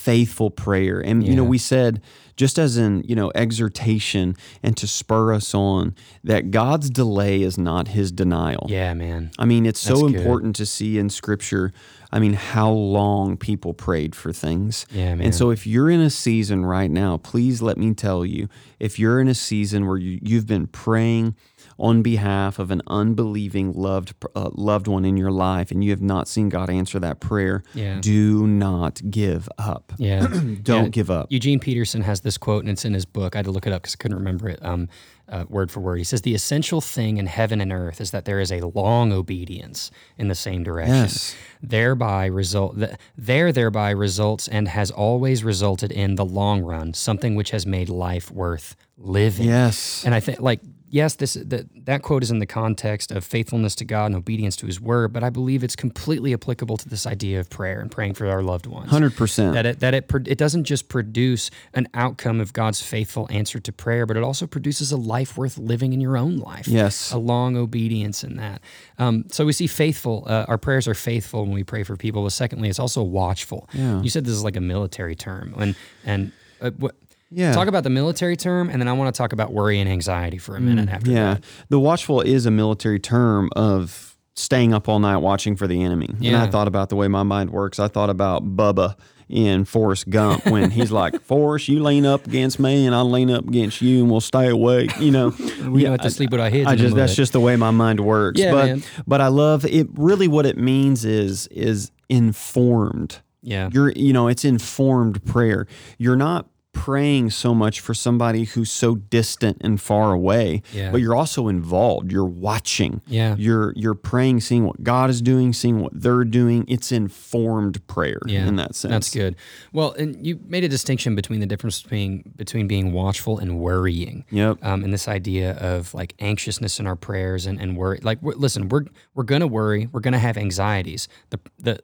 faithful prayer. And you know, we said just as in, you know, exhortation and to spur us on that God's delay is not his denial. Yeah, man. I mean, it's so That's good. important to see in scripture, I mean, how long people prayed for things. Yeah, man. And so if you're in a season right now, please let me tell you, if you're in a season where you, you've been praying on behalf of an unbelieving loved uh, loved one in your life and you have not seen God answer that prayer, Yeah. do not give up. Yeah. [CLEARS THROAT] Don't Yeah. give up. Eugene Peterson has this quote, and it's in his book. I had to look it up because I couldn't remember it um, uh, word for word. He says, The essential thing in heaven and earth is that there is a long obedience in the same direction. Yes. Thereby result th- there thereby results and has always resulted in the long run, something which has made life worth living. Yes. And I think, like, yes, this that that quote is in the context of faithfulness to God and obedience to His word, but I believe it's completely applicable to this idea of prayer and praying for our loved ones. 100%. That it that it it doesn't just produce an outcome of God's faithful answer to prayer, but it also produces a life worth living in your own life. Yes. a long obedience in that. Um, so we see faithful. Uh, our prayers are faithful when we pray for people. But secondly, it's also watchful. Yeah. You said this is like a military term, and and uh, what. Yeah. Talk about the military term, and then I want to talk about worry and anxiety for a minute after Mm, Yeah. that. The watchful is a military term of staying up all night watching for the enemy. And I thought about the way my mind works. I thought about Bubba in Forrest Gump when he's [LAUGHS] like, Forrest, you lean up against me and I'll lean up against you and we'll stay awake. You know, [LAUGHS] We don't have to sleep with our heads. I just that's just the way my mind works. Yeah, but man. but I love it really what it means is is informed. yeah, You're, you know, it's informed prayer. You're not praying so much for somebody who's so distant and far away, Yeah. but you're also involved. You're watching. Yeah. You're you're praying, seeing what God is doing, seeing what they're doing. It's informed prayer yeah. in that sense. That's good. Well, and you made a distinction between the difference between between being watchful and worrying. Yep. um, and this idea of like anxiousness in our prayers and, and worry. Like, we're, listen, we're we're gonna worry. We're gonna have anxieties. The the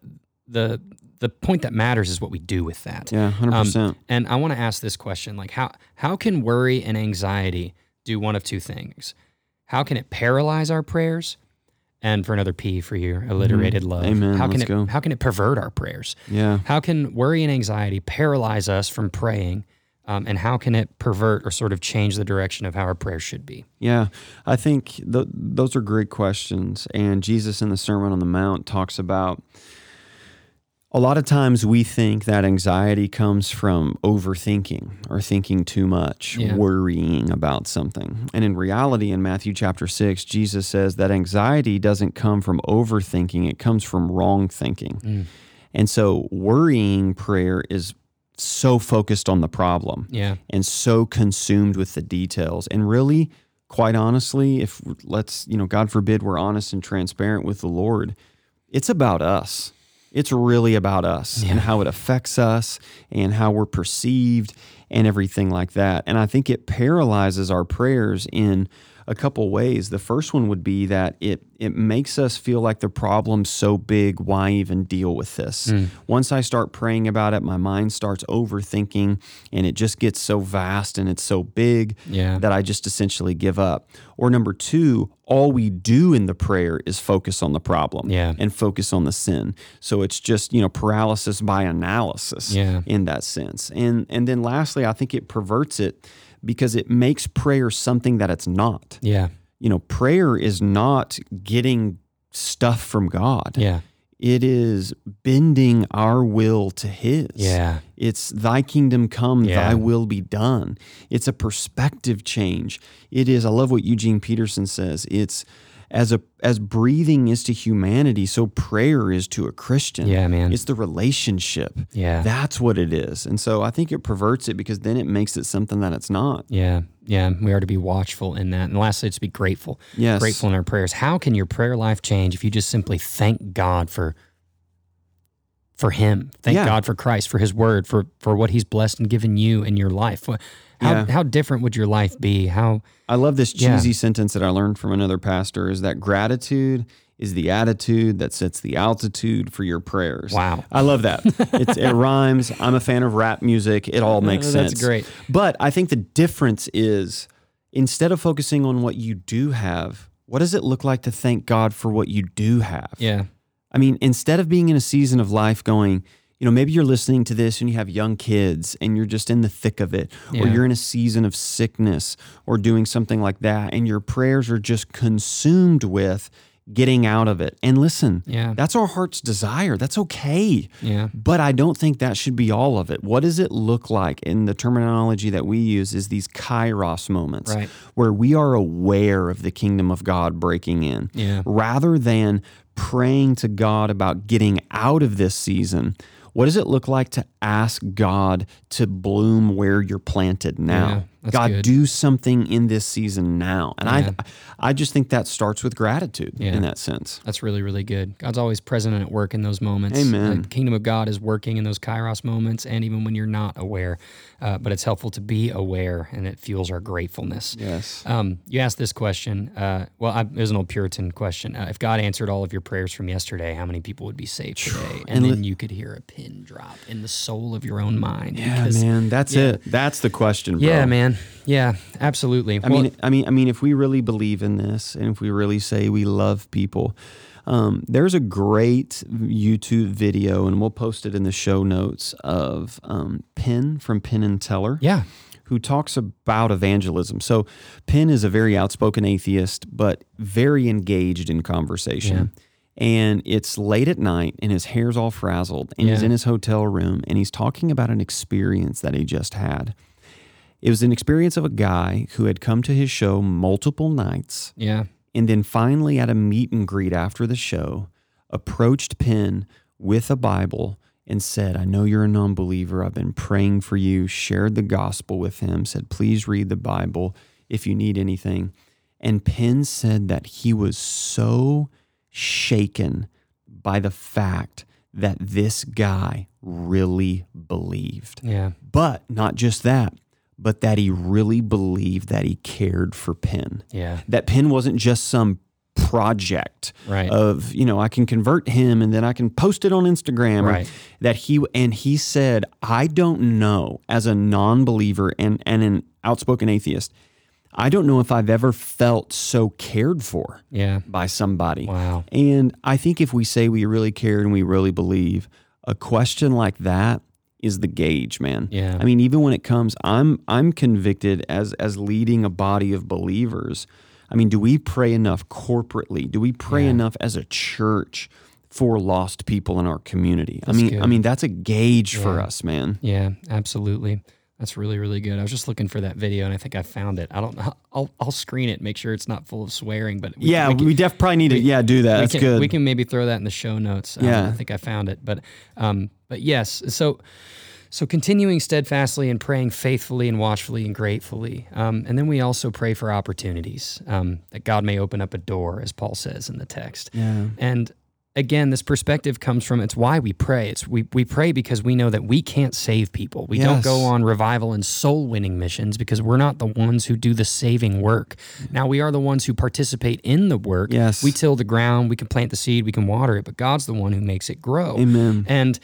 the the point that matters is what we do with that. Yeah, hundred Um, percent. And I want to ask this question: like, how how can worry and anxiety do one of two things? How can it paralyze our prayers? And for another P for your alliterated love, Mm-hmm. Amen. how can Let's it go. how can it pervert our prayers? Yeah. How can worry and anxiety paralyze us from praying? Um, and how can it pervert or sort of change the direction of how our prayers should be? Yeah, I think th- those are great questions. And Jesus in the Sermon on the Mount talks about a lot of times we think that anxiety comes from overthinking or thinking too much, Yeah. worrying about something. And in reality, in Matthew chapter 6, Jesus says that anxiety doesn't come from overthinking, it comes from wrong thinking. Mm. And so worrying prayer is so focused on the problem Yeah. and so consumed with the details. And really, quite honestly, if let's, you know, God forbid we're honest and transparent with the Lord, it's about us. It's really about us and how it affects us and how we're perceived and everything like that. And I think it paralyzes our prayers in a couple ways. The first one would be that it it makes us feel like the problem's so big, why even deal with this? Hmm. Once I start praying about it, my mind starts overthinking and it just gets so vast and it's so big Yeah. that I just essentially give up. Or number 2, all we do in the prayer is focus on the problem Yeah. and focus on the sin. So it's just, you know, paralysis by analysis Yeah. in that sense. And and then lastly, I think it perverts it because it makes prayer something that it's not. Yeah. You know, prayer is not getting stuff from God. Yeah. It is bending our will to his. Yeah. It's thy kingdom come, Yeah. thy will be done. It's a perspective change. It is I love what Eugene Peterson says. It's as a as breathing is to humanity, so prayer is to a Christian. Yeah, man. It's the relationship. Yeah. That's what it is. And so I think it perverts it because then it makes it something that it's not. Yeah, yeah, we are to be watchful in that. And lastly, to be grateful. Yes. Grateful in our prayers. How can your prayer life change if you just simply thank God for for him? Thank Yeah. God for Christ, for his word, for for what he's blessed and given you in your life. How Yeah. how different would your life be? How I love this Yeah. cheesy sentence that I learned from another pastor is that gratitude is the attitude that sets the altitude for your prayers. Wow. I love that. [LAUGHS] It's, it rhymes. I'm a fan of rap music. It all makes sense. That's great. But I think the difference is instead of focusing on what you do have, what does it look like to thank God for what you do have? yeah. I mean, instead of being in a season of life going, you know, maybe you're listening to this and you have young kids and you're just in the thick of it, or you're in a season of sickness or doing something like that, and your prayers are just consumed with getting out of it. And listen, Yeah. that's our heart's desire. That's okay. Yeah. But I don't think that should be all of it. What does it look like? In the terminology that we use is these kairos moments Right. where we are aware of the kingdom of God breaking in Yeah. rather than praying to God about getting out of this season. What does it look like to ask God to bloom where you're planted Yeah, now? That's God, good. do something in this season now. And Yeah. I I just think that starts with gratitude Yeah. in that sense. That's really, really good. God's always present and at work in those moments. Amen. The kingdom of God is working in those kairos moments and even when you're not aware. Uh, but it's helpful to be aware and it fuels our gratefulness. Yes. Um, you asked this question. Uh, well, I, it was an old Puritan question. Uh, if God answered all of your prayers from yesterday, how many people would be saved today? And, And li- then you could hear a pin drop in the soul of your own mind. Yeah, because- man, that's yeah. it. That's the question, bro. Yeah, man. Yeah, absolutely. I mean, I mean, I mean, if we really believe in this, and if we really say we love people, um, there's a great YouTube video, and we'll post it in the show notes of um, Penn from Penn and Teller, yeah, who talks about evangelism. So Penn is a very outspoken atheist, but very engaged in conversation. And it's late at night, and his hair's all frazzled, and he's in his hotel room, and he's talking about an experience that he just had. It was an experience of a guy who had come to his show multiple nights yeah, and then finally at a meet and greet after the show approached Penn with a Bible and said, I know you're a non believer. I've been praying for you, shared the gospel with him, said, please read the Bible if you need anything. And Penn said that he was so shaken by the fact that this guy really believed. yeah, But not just that, but that he really believed that he cared for Penn. yeah. That Penn wasn't just some project Right. of, you know, I can convert him and then I can post it on Instagram. Right. that he and he said, I don't know as a non-believer and, and an outspoken atheist, I don't know if I've ever felt so cared for Yeah. by somebody. Wow. And I think if we say we really care and we really believe, a question like that is the gauge, man. Yeah. I mean, even when it comes, I'm I'm convicted as as leading a body of believers. I mean, do we pray enough corporately? Do we pray Yeah. enough as a church for lost people in our community? That's I mean, good. I mean that's a gauge for us, man. Yeah, absolutely. That's really, really good. I was just looking for that video and I think I found it. I don't know. [LAUGHS] I'll, I'll screen it, make sure it's not full of swearing, but we, yeah, we we, def probably need to. Yeah, do that. That's can, good. We can maybe throw that in the show notes. Um, Yeah. I think I found it, but, um, but yes. So, so continuing steadfastly and praying faithfully and watchfully and gratefully. Um, and then we also pray for opportunities, um, that God may open up a door, as Paul says in the text. yeah. And again, this perspective comes from it's why we pray. It's we, we pray because we know that we can't save people. We don't go on revival and soul winning missions because we're not the ones who do the saving work. Now we are the ones who participate in the work. Yes. We till the ground, we can plant the seed, we can water it, but God's the one who makes it grow. Amen. And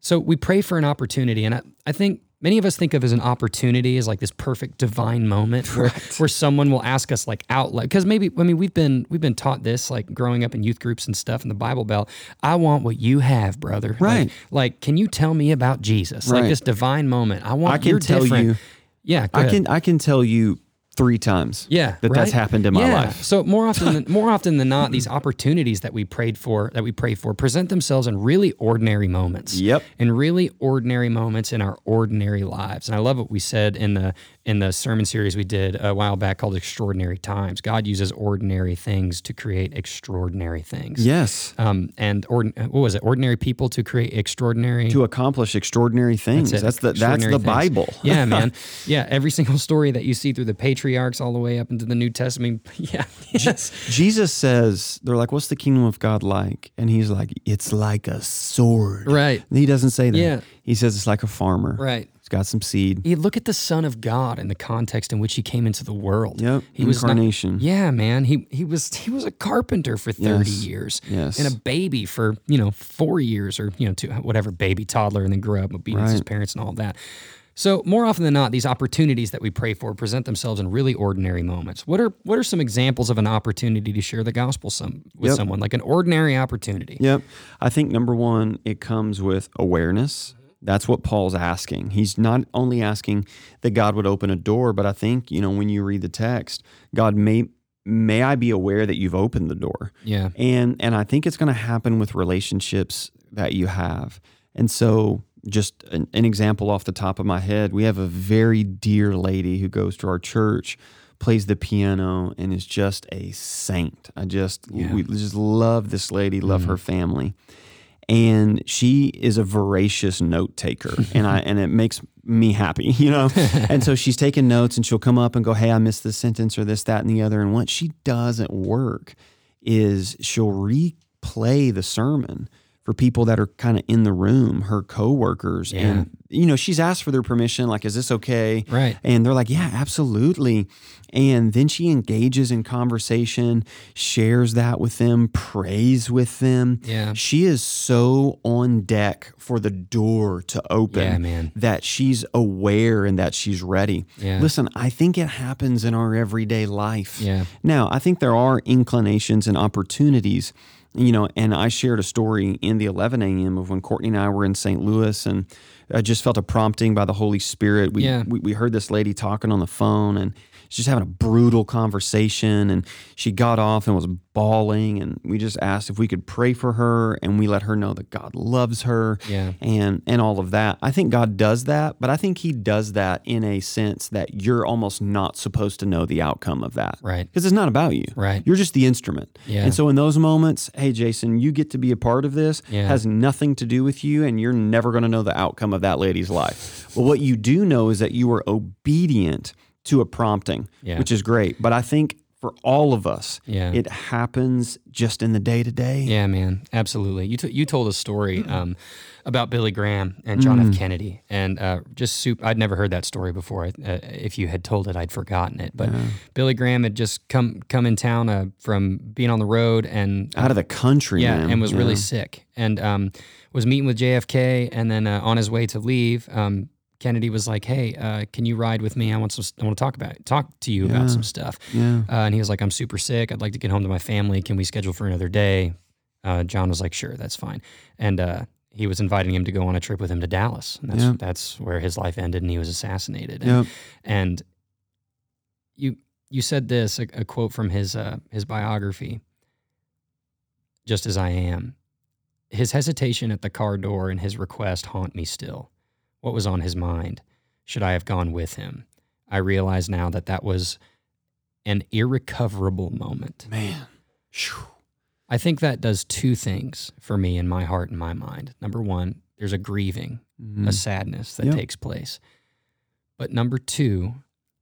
so we pray for an opportunity. And I, I think many of us think of as an opportunity as like this perfect divine moment where, where someone will ask us like out loud. Because maybe, I mean, we've been we've been taught this like growing up in youth groups and stuff in the Bible Belt. I want what you have, brother. Right. Like, can you tell me about Jesus? Like this divine moment. I want I can you're tell different. you- Yeah. I ahead. can I can tell you three times. Yeah, that that's happened in my Yeah. life. So more often than more often than not, these opportunities that we prayed for, that we pray for, present themselves in really ordinary moments. Yep. In really ordinary moments in our ordinary lives. And I love what we said in the in the sermon series we did a while back called Extraordinary Times. God uses ordinary things to create extraordinary things. Yes. Um, and ord- what was it? Ordinary people to create extraordinary To accomplish extraordinary things. it. That's, the that's the things. Bible. [LAUGHS] yeah, man. [LAUGHS] Yeah, every single story that you see through the patriarchs all the way up into the New Testament. [LAUGHS] Yeah, yes. Jesus says, they're like, what's the kingdom of God like? And he's like, it's like a sword. Right. He doesn't say that. Yeah. He says it's like a farmer. Right. Got some seed. You look at the Son of God in the context in which he came into the world. Yep, He was not- incarnation. yeah, man. He he was he was a carpenter for 30 Yes, years. yes. And a baby for, you know, four years or, you know, two, whatever, baby, toddler, and then grew up, and obedience to his parents and all that. So more often than not, these opportunities that we pray for present themselves in really ordinary moments. What are what are some examples of an opportunity to share the gospel some with Yep. someone, like an ordinary opportunity? Yep. I think number one, it comes with awareness. That's what Paul's asking. He's not only asking that God would open a door, but I think, you know, when you read the text, God may may I be aware that you've opened the door. Yeah. And and I think it's going to happen with relationships that you have. And so just an, an example off the top of my head, we have a very dear lady who goes to our church, plays the piano and is just a saint. I just Yeah. we just love this lady, love mm-hmm. her family. And she is a voracious note taker and I and it makes me happy, [LAUGHS] you know. and so she's taking notes and she'll come up and go, "Hey, I missed this sentence or this that and the other." And what she does at work is she'll replay the sermon for people that are kind of in the room, her coworkers, and you know she's asked for their permission, like, "Is this okay?" Right. And they're like, "Yeah, absolutely." And then she engages in conversation, shares that with them, prays with them. Yeah. She is so on deck for the door to open Yeah, man. that she's aware and that she's ready. Yeah. Listen, I think it happens in our everyday life. Yeah. Now, I think there are inclinations and opportunities, you know, and I shared a story in the 11 a.m. of when Courtney and I were in St. Louis and I just felt a prompting by the Holy Spirit. We, Yeah. we, we heard this lady talking on the phone and just having a brutal conversation and she got off and was bawling and we just asked if we could pray for her and we let her know that God loves her Yeah. and and all of that. I think God does that, but I think he does that in a sense that you're almost not supposed to know the outcome of that. Right. Because it's not about you. Right. You're just the instrument. Yeah. And so in those moments, hey Jason, you get to be a part of this. Yeah. Has nothing to do with you and you're never going to know the outcome of that lady's life. But what you do know is that you were obedient to a prompting, Yeah. which is great. But I think for all of us, Yeah. it happens just in the day to day. Yeah, man, absolutely. You t- you told a story um, about Billy Graham and John Mm. F. Kennedy, and uh, just soup. I'd never heard that story before. Uh, if you had told it, I'd forgotten it. But Billy Graham had just come come in town uh, from being on the road and Out of the country, yeah, man. and was really sick, and um, was meeting with JFK, and then uh, on his way to leave. Um, Kennedy was like, "Hey, uh, can you ride with me? I want some. I want to talk about talk to you Yeah. about some stuff." Yeah. Uh, and he was like, I'm super sick. I'd like to get home to my family. Can we schedule for another day? Uh, John was like, sure, that's fine. And uh, he was inviting him to go on a trip with him to Dallas. And that's, Yeah. that's where his life ended and he was assassinated. And, Yep. and you you said this, a, a quote from his, uh, his biography, just as I am. His hesitation at the car door and his request haunt me still. What was on his mind? Should I have gone with him? I realize now that that was an irrecoverable moment. Man. Phew. I think that does two things for me in my heart and my mind. Number one, there's a grieving, Mhm. a sadness that Yep. takes place. But number two,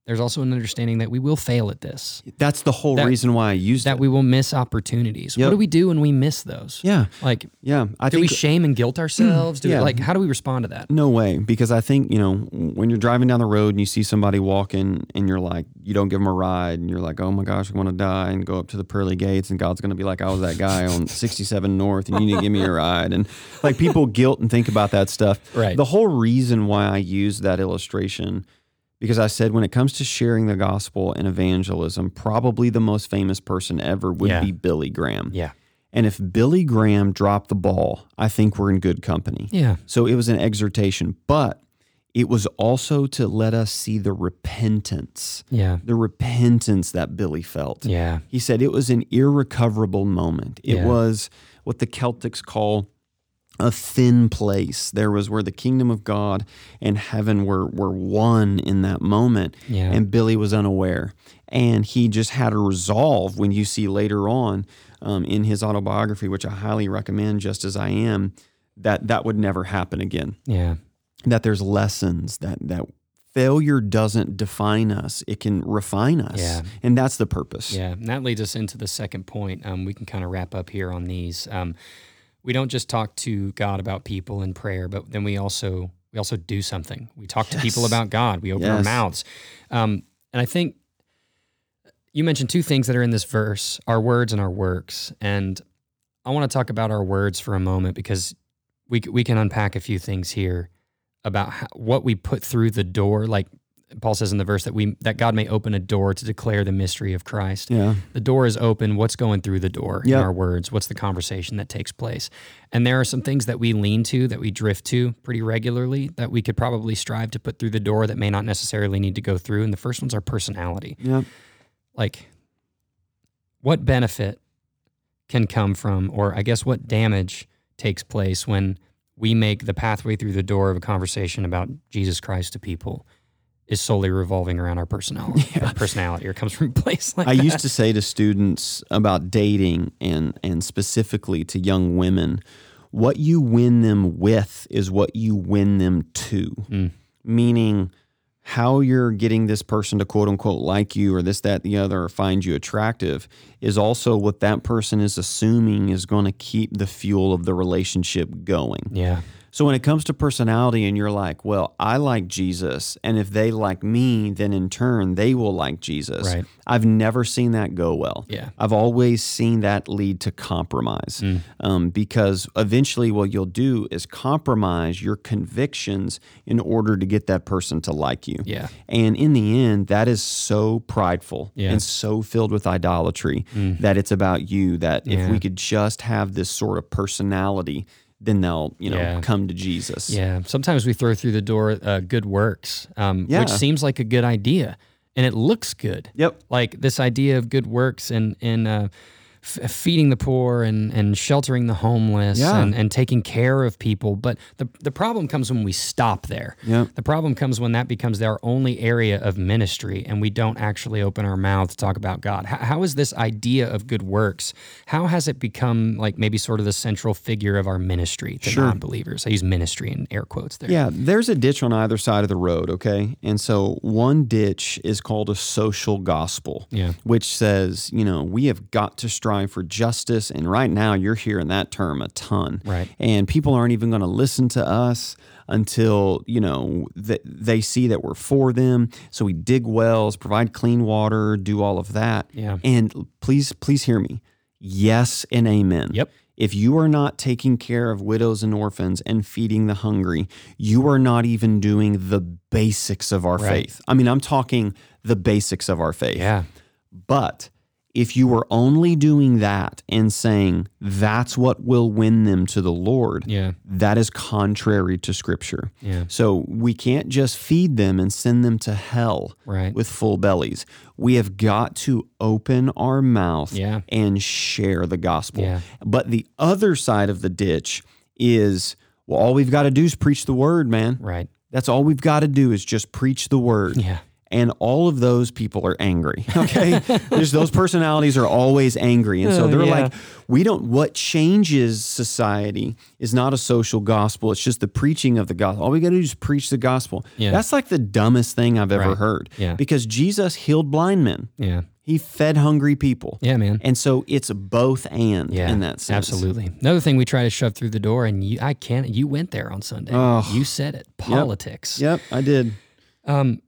there's also an understanding that we will fail at this, That's the whole That- reason why I use that it. we will miss opportunities. What do we do when we miss those? yeah, Like, yeah. I do think we shame and guilt ourselves? Do we, Yeah. like, how do we respond to that? No way, because I think you know when you're driving down the road and you see somebody walking and you're like, you don't give them a ride, and you're like, oh my gosh, I want to die, and go up to the pearly gates, and God's going to be like, I was that guy on [LAUGHS] 67 North, and you need to give me a ride, and like people guilt and think about that stuff. Right. The whole reason why I use that illustration, because I said when it comes to sharing the gospel and evangelism, probably the most famous person ever would Yeah. be Billy Graham. Yeah. And if Billy Graham dropped the ball, I think we're in good company. Yeah. So it was an exhortation, but it was also to let us see the repentance, Yeah. the repentance that Billy felt. Yeah. He said it was an irrecoverable moment. It Yeah. was what the Celtics call a thin place. There was where the kingdom of God and heaven were were one in that moment. Yeah. And Billy was unaware. And he just had a resolve when you see later on um, in his autobiography, which I highly recommend, just as I am, that that would never happen again. Yeah. That there's lessons that that failure doesn't define us; it can refine us, Yeah. and that's the purpose. Yeah, and that leads us into the second point. Um, we can kind of wrap up here on these. Um, we don't just talk to God about people in prayer, but then we also we also do something. We talk to people about God. We open our mouths, um, and I think you mentioned two things that are in this verse: our words and our works. And I want to talk about our words for a moment because we we can unpack a few things here about how, what we put through the door, like. Paul says in the verse that we that God may open a door to declare the mystery of Christ Yeah. the door is open. What's going through the door in our words? What's the conversation that takes place? And there are some things that we lean to, that we drift to pretty regularly, that we could probably strive to put through the door that may not necessarily need to go through. And the first one's our personality. Yeah. Like, what benefit can come from, or I guess what damage takes place when we make the pathway through the door of a conversation about Jesus Christ to people is solely revolving around our personality, [LAUGHS] our personality, or comes from a place like I that. used to say to students about dating and and specifically to young women, what you win them with is what you win them to. Mm. Meaning how you're getting this person to quote unquote like you or this, that, the other, or find you attractive is also what that person is assuming is going to keep the fuel of the relationship going. Yeah. So when it comes to personality and you're like, well, I like Jesus, and if they like me, then in turn they will like Jesus. Right. I've never seen that go well. Yeah. I've always seen that lead to compromise Mm. um, because eventually what you'll do is compromise your convictions in order to get that person to like you. Yeah. And in the end, that is so prideful Yeah. and so filled with idolatry that it's about you. That if Yeah. we could just have this sort of personality, then they'll, you know, Yeah. come to Jesus. Yeah. Sometimes we throw through the door uh, good works, um, Yeah. which seems like a good idea and it looks good. Yep. Like this idea of good works and, and uh, f- uh, feeding the poor and, and sheltering the homeless Yeah. and, and taking care of people. But the, the problem comes when we stop there. Yep. The problem comes when that becomes our only area of ministry and we don't actually open our mouth to talk about God. How, how is this idea of good works? How has it become like maybe sort of the central figure of our ministry to Sure. non-believers? I use ministry in air quotes there. Yeah, there's a ditch on either side of the road, okay? And so one ditch is called a social gospel, Yeah. which says, you know, we have got to strive for justice. And right now you're hearing that term a ton. Right. And people aren't even going to listen to us until, you know, th- they see that we're for them. So we dig wells, provide clean water, do all of that. Yeah. And please, please hear me. Yes and amen. Yep. If you are not taking care of widows and orphans and feeding the hungry, you are not even doing the basics of our Right. faith. I mean, I'm talking the basics of our faith. Yeah. But if you were only doing that and saying that's what will win them to the Lord, Yeah. that is contrary to scripture. Yeah. So we can't just feed them and send them to hell Right. with full bellies. We have got to open our mouth Yeah. and share the gospel. Yeah. But the other side of the ditch is well, all we've got to do is preach the word, man. Right. That's all we've got to do is just preach the word. Yeah. And all of those people are angry. [LAUGHS] Okay, there's those personalities are always angry, and so Oh, they're yeah. like, we don't. What changes society is not a social gospel; it's just the preaching of the gospel. All we got to do is preach the gospel. Yeah. That's like the dumbest thing I've ever Right. heard. Yeah. because Jesus healed blind men. Yeah. He fed hungry people. Yeah, man. And so it's both and Yeah, in that sense. absolutely. Another thing we try to shove through the door, and you, I can't. You went there on Sunday. Oh, You said it. Politics. Yep, I did. Um,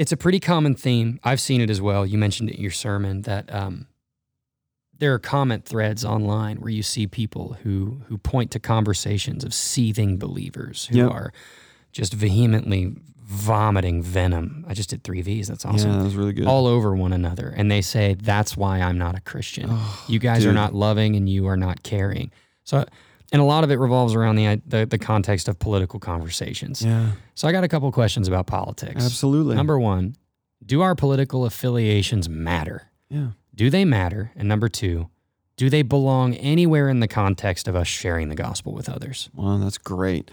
it's a pretty common theme. I've seen it as well. You mentioned it in your sermon that um, there are comment threads online where you see people who who point to conversations of seething believers who Yep. are just vehemently vomiting venom. I just did three V's. That's awesome. Yeah, that was really good. All over one another, and they say that's why I'm not a Christian. you guys are not loving, and you are not caring. So, and a lot of it revolves around the the, the context of political conversations. yeah, So I got a couple questions about politics. absolutely. Number one, do our political affiliations matter? yeah. Do they matter? And number two, do they belong anywhere in the context of us sharing the gospel with others? Well, that's great.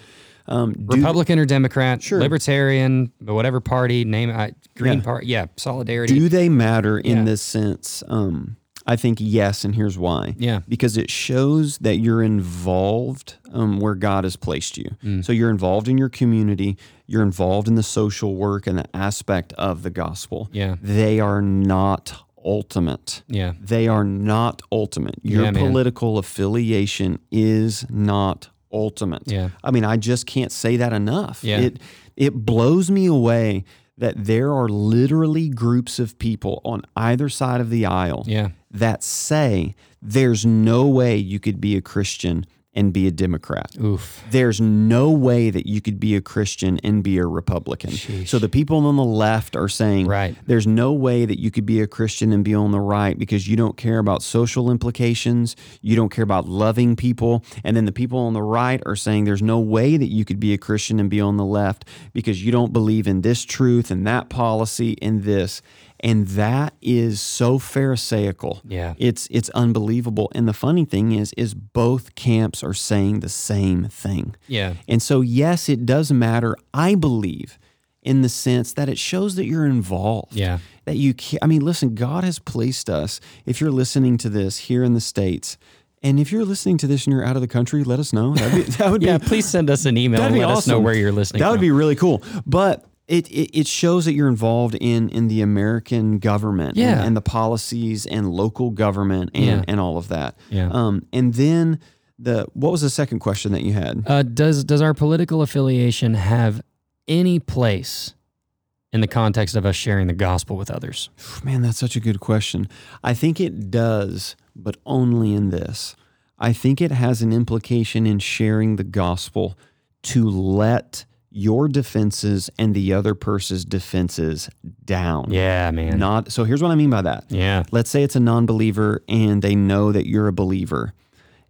Um, Republican or Democrat, Sure. Libertarian, but whatever party, name it, Green Yeah. Party, yeah, Solidarity. do they matter in Yeah. this sense? Um, I think yes, and here's why. yeah, Because it shows that you're involved um, where God has placed you. Mm. So you're involved in your community, you're involved in the social work and the aspect of the gospel. yeah, They are not ultimate. yeah, They are not ultimate. Your Yeah, political affiliation is not ultimate. yeah, I mean, I just can't say that enough. Yeah. It it blows me away that there are literally groups of people on either side of the aisle yeah, that say there's no way you could be a Christian and be a Democrat. oof, There's no way that you could be a Christian and be a Republican. So the people on the left are saying Right. there's no way that you could be a Christian and be on the right because you don't care about social implications, you don't care about loving people, and then the people on the right are saying there's no way that you could be a Christian and be on the left because you don't believe in this truth and that policy and this. And that is so pharisaical. Yeah. It's it's unbelievable. And the funny thing is is both camps are saying the same thing. yeah, And so yes, it does matter, I believe, in the sense that it shows that you're involved. yeah, That you I mean, listen, God has placed us. If you're listening to this here in the States, and if you're listening to this and you're out of the country, let us know. That'd be, [LAUGHS] that would yeah. be Please send us an email That'd and let us know where you're listening. that would from. be really cool. But it, it, it shows that you're involved in in the American government and- and, the policies and local government and, Yeah. and all of that. Yeah. Um, and then the what was the second question that you had? Uh, does does our political affiliation have any place in the context of us sharing the gospel with others? Man, that's such a good question. I think it does, but only in this. I think it has an implication in sharing the gospel to let your defenses and the other person's defenses down. Yeah, man. Not so here's what I mean by that. yeah, Let's say it's a non-believer and they know that you're a believer.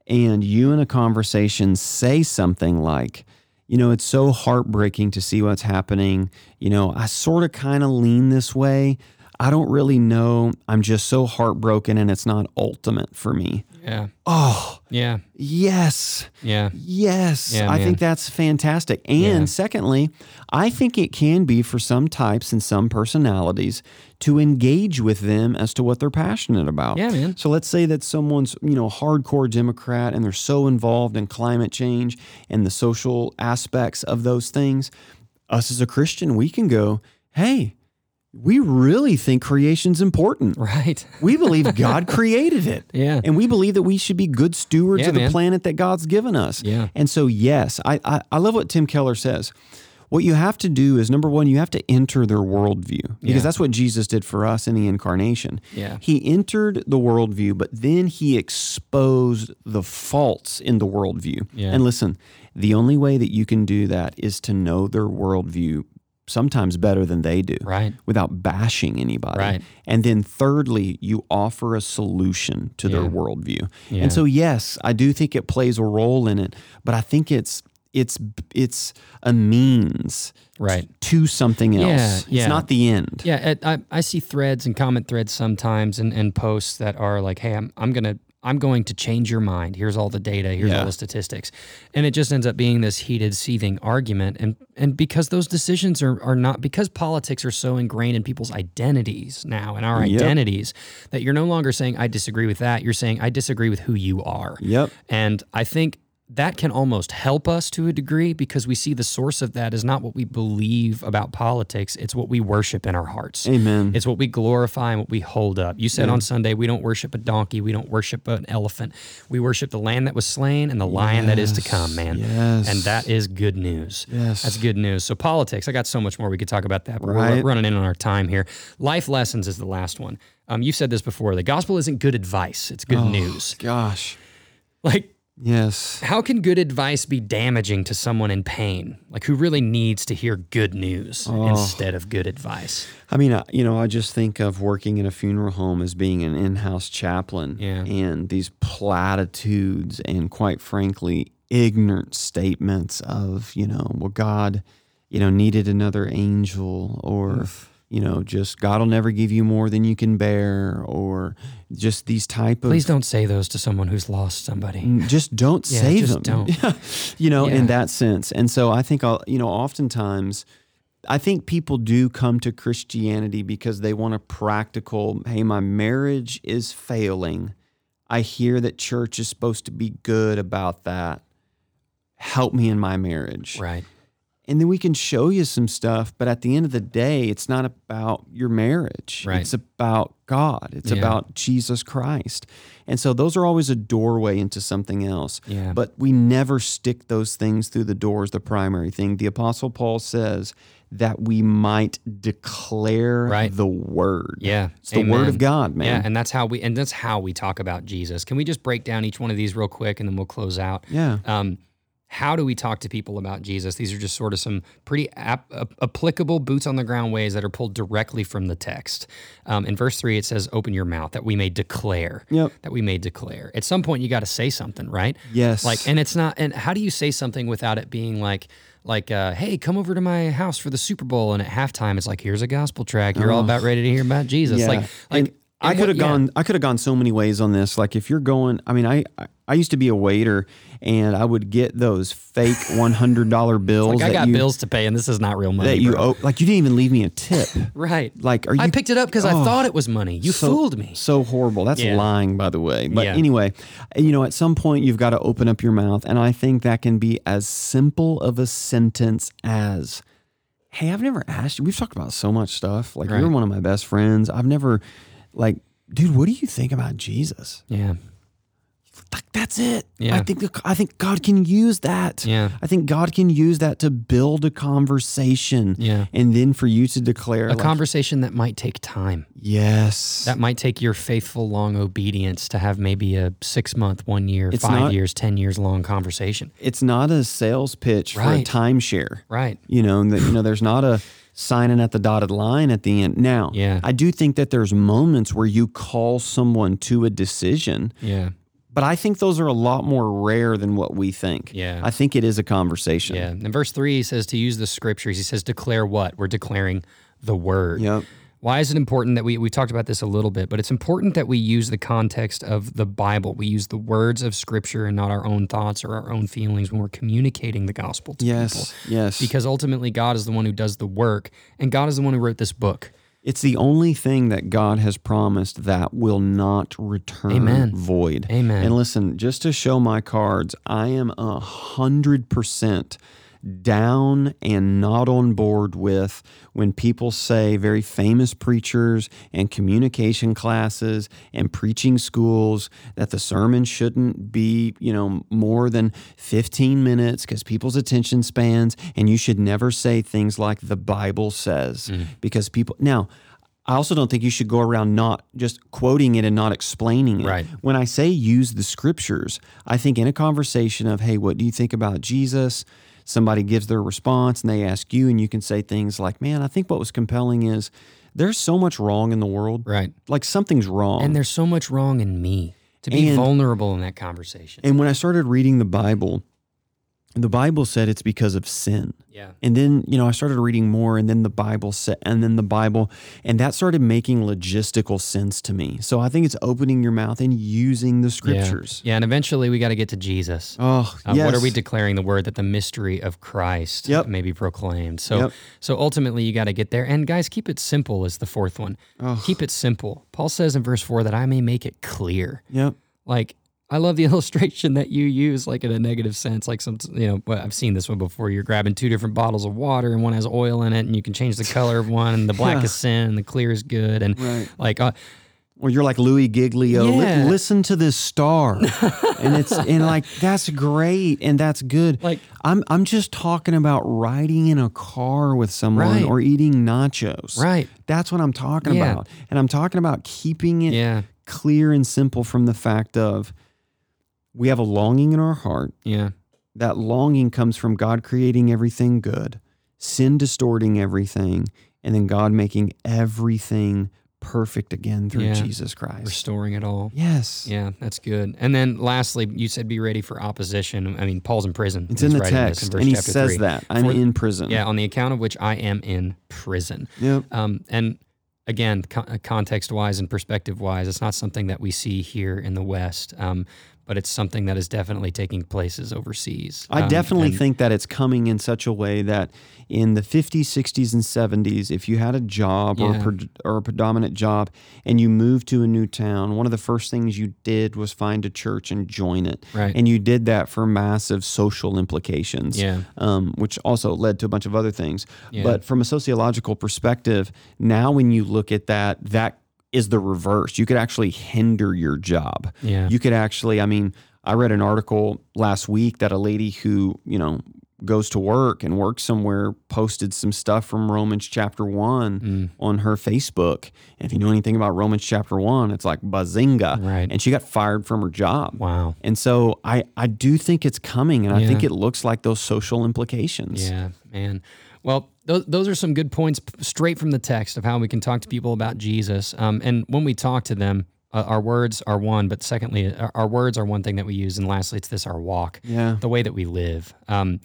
And you in a conversation say something like, you know, it's so heartbreaking to see what's happening. You know, I sort of kind of lean this way. I don't really know. I'm just so heartbroken and it's not ultimate for me. Yeah, Oh, yeah, yes. yeah, Yes, Yeah, I man. think that's fantastic. And Yeah. secondly, I think it can be for some types and some personalities to engage with them as to what they're passionate about. Yeah, man. So let's say that someone's, you know, a hardcore Democrat and they're so involved in climate change and the social aspects of those things. Us as a Christian, we can go, "Hey, we really think creation's important. right. [LAUGHS] We believe God created it. [LAUGHS] Yeah. And we believe that we should be good stewards Yeah, of the man. planet that God's given us. Yeah. And so, yes, I, I, I love what Tim Keller says. What you have to do is number one, you have to enter their worldview because Yeah. that's what Jesus did for us in the incarnation. Yeah. He entered the worldview, but then he exposed the faults in the worldview. Yeah. And listen, the only way that you can do that is to know their worldview sometimes better than they do Right. without bashing anybody. Right. And then thirdly, you offer a solution to their worldview. Yeah. And so yes, I do think it plays a role in it, but I think it's it's it's a means Right. to something else. Yeah, yeah. It's not the end. Yeah, I, I see threads and comment threads sometimes and, and posts that are like, "Hey, I'm I'm gonna I'm going to change your mind. Here's all the data. Here's Yeah. all the statistics. And it just ends up being this heated, seething argument. And and because those decisions are, are not because politics are so ingrained in people's identities now and our Yep. identities that you're no longer saying I disagree with that. You're saying I disagree with who you are. Yep. And I think that can almost help us to a degree because we see the source of that is not what we believe about politics, it's what we worship in our hearts. Amen. It's what we glorify and what we hold up. You said on Sunday, we don't worship a donkey, we don't worship an elephant. We worship the lamb that was slain and the lion that is to come, man. Yes. And that is good news. Yes. That's good news. So, politics, I got so much more we could talk about that, but we're running in on our time here. Life lessons is the last one. Um, you said this before the gospel isn't good advice, it's good news. Gosh. Like, Yes. how can good advice be damaging to someone in pain, like who really needs to hear good news Oh. instead of good advice? I mean, I- you know, I just think of working in a funeral home as being an in-house chaplain, Yeah. and these platitudes and, quite frankly, ignorant statements of, you know, well, God, you know, needed another angel, or you know, just God will never give you more than you can bear, or just these type of Please don't say those to someone who's lost somebody. Mm, just don't Yeah, say just them. [LAUGHS] don't. you know, Yeah. in that sense. And so I think, I'll, you know, oftentimes, I think people do come to Christianity because they want a practical, hey, my marriage is failing. I hear that church is supposed to be good about that. Help me in my marriage. Right. And then we can show you some stuff, but at the end of the day, it's not about your marriage. Right. It's about God. It's Yeah. about Jesus Christ. And so those are always a doorway into something else. Yeah. But we never stick those things through the door as the primary thing. The Apostle Paul says that we might declare Right. the word. Yeah. It's the word of God, man. Yeah, and that's how we and that's how we talk about Jesus. Can we just break down each one of these real quick and then we'll close out? Yeah. Um, how do we talk to people about Jesus? These are just sort of some pretty ap- ap- applicable boots on the ground ways that are pulled directly from the text. Um, in verse three, it says, "Open your mouth that we may declare." Yep. That we may declare. At some point, you got to say something, right? Yes. Like, and it's not. And how do you say something without it being like? Like, uh, hey, come over to my house for the Super Bowl, and at halftime, it's like, here's a gospel track. You're all about ready to hear about Jesus. Yeah. Like, like And I could have yeah. gone. I could have gone so many ways on this. Like if you're going, I mean, I I- I used to be a waiter, and I would get those fake [LAUGHS] one hundred dollar bills. Like, I got you, bills to pay, and this is not real money. that you bro. owe. Like you didn't even leave me a tip. [LAUGHS] Right. Like, are you? I picked it up because I Oh, thought it was money. You so- fooled me. So horrible. That's Yeah. lying, by the way. But Yeah. anyway, you know, at some point you've got to open up your mouth, and I think that can be as simple of a sentence as. Hey, I've never asked you. We've talked about so much stuff. Like Right. you're one of my best friends. I've never, like, dude, what do you think about Jesus? Yeah. Like that's it. Yeah. I think I think God can use that. Yeah. I think God can use that to build a conversation. Yeah. And then for you to declare A like, conversation that might take time. yes. That might take your faithful, long obedience to have maybe a six month, one year, It's five not- years, 10 years long conversation. it's not a sales pitch for a Right. timeshare. Right. You know, that you know there's not a signing at the dotted line at the end. Now, Yeah. I do think that there's moments where you call someone to a decision, Yeah. But I think those are a lot more rare than what we think. Yeah. I think it is a conversation. Yeah. In verse three, he says to use the scriptures. He says, declare what? We're declaring the word. Yep. Why is it important that we we talked about this a little bit, but it's important that we use the context of the Bible. We use the words of Scripture and not our own thoughts or our own feelings when we're communicating the gospel to people. Yes. Yes. Because ultimately, God is the one who does the work, and God is the one who wrote this book. It's the only thing that God has promised that will not return Amen. void. Amen. And listen, just to show my cards, I am a hundred percent down and not on board with when people say very famous preachers and communication classes and preaching schools that the sermon shouldn't be, you know, more than 15 minutes because people's attention spans and you should never say things like the Bible says mm. because people now I also don't think you should go around not just quoting it and not explaining it. Right. When I say use the scriptures, I think in a conversation of, hey, what do you think about Jesus? Somebody gives their response and they ask you, and you can say things like, man, I think what was compelling is there's so much wrong in the world. Right. Like something's wrong. And there's so much wrong in me to be And- vulnerable in that conversation. And when I started reading the Bible, the Bible said it's because of sin. Yeah. And then, you know, I started reading more and then the Bible said and then the Bible and that started making logistical sense to me. So I think it's opening your mouth and using the scriptures. Yeah, and eventually we got to get to Jesus. Oh, Uh, yes. What are we declaring the word that the mystery of Christ Yep. may be proclaimed? So, Yep. so ultimately, you got to get there. And guys, keep it simple is the fourth one. Oh. Keep it simple. Paul says in verse four that I may make it clear. Yep. Like I love the [LAUGHS] illustration that you use, like in a negative sense. Like some, you know, I've seen this one before. You're grabbing two different bottles of water, and one has oil in it, and you can change the color of one. And the black Yeah. is sin, and the clear is good. And Right. like, uh, Or you're like Louis Giglio. Li- Yeah. listen to this star, and it's [LAUGHS] and like that's great and that's good. Like- I'm I'm just talking about riding in a car with someone Right. or eating nachos. right, That's what I'm talking Yeah. about, and I'm talking about keeping it yeah, clear and simple from the fact of we have a longing in our heart. yeah, That longing comes from God creating everything good, sin distorting everything, and then God making everything perfect again through Yeah. Jesus Christ. restoring it all. Yes. Yeah, that's good. And then lastly, you said be ready for opposition. I mean, Paul's in prison. It's in the text, verse and he says three. that I'm For- in prison. Yeah, on the account of which I am in prison. Yep. Um, and again, con- context wise and perspective wise, it's not something that we see here in the West, um, but it's something that is definitely taking places overseas. I Um, definitely and- think that it's coming in such a way that in the 50s, 60s, and 70s, if you had a job or, a pre- or a predominant job and you moved to a new town, one of the first things you did was find a church and join it. Right. And you did that for massive social implications, Yeah. um, which also led to a bunch of other things. Yeah. But from a sociological perspective, now when you look at that, that is the reverse. You could actually hinder your job Yeah. you could actually i mean i read an article last week that a lady who you know goes to work and works somewhere posted some stuff from romans chapter 1 Mm. on her facebook and if you know anything about romans chapter 1 it's like bazinga Right. and she got fired from her job Wow. and so i i do think it's coming and i think it looks like those social implications Yeah, man. Well, those, those are some good points straight from the text of how we can talk to people about Jesus. Um, and when we talk to them, uh, our words are one, but secondly, our, our words are one thing that we use, and lastly, it's this our walk, yeah the way that we live. Um,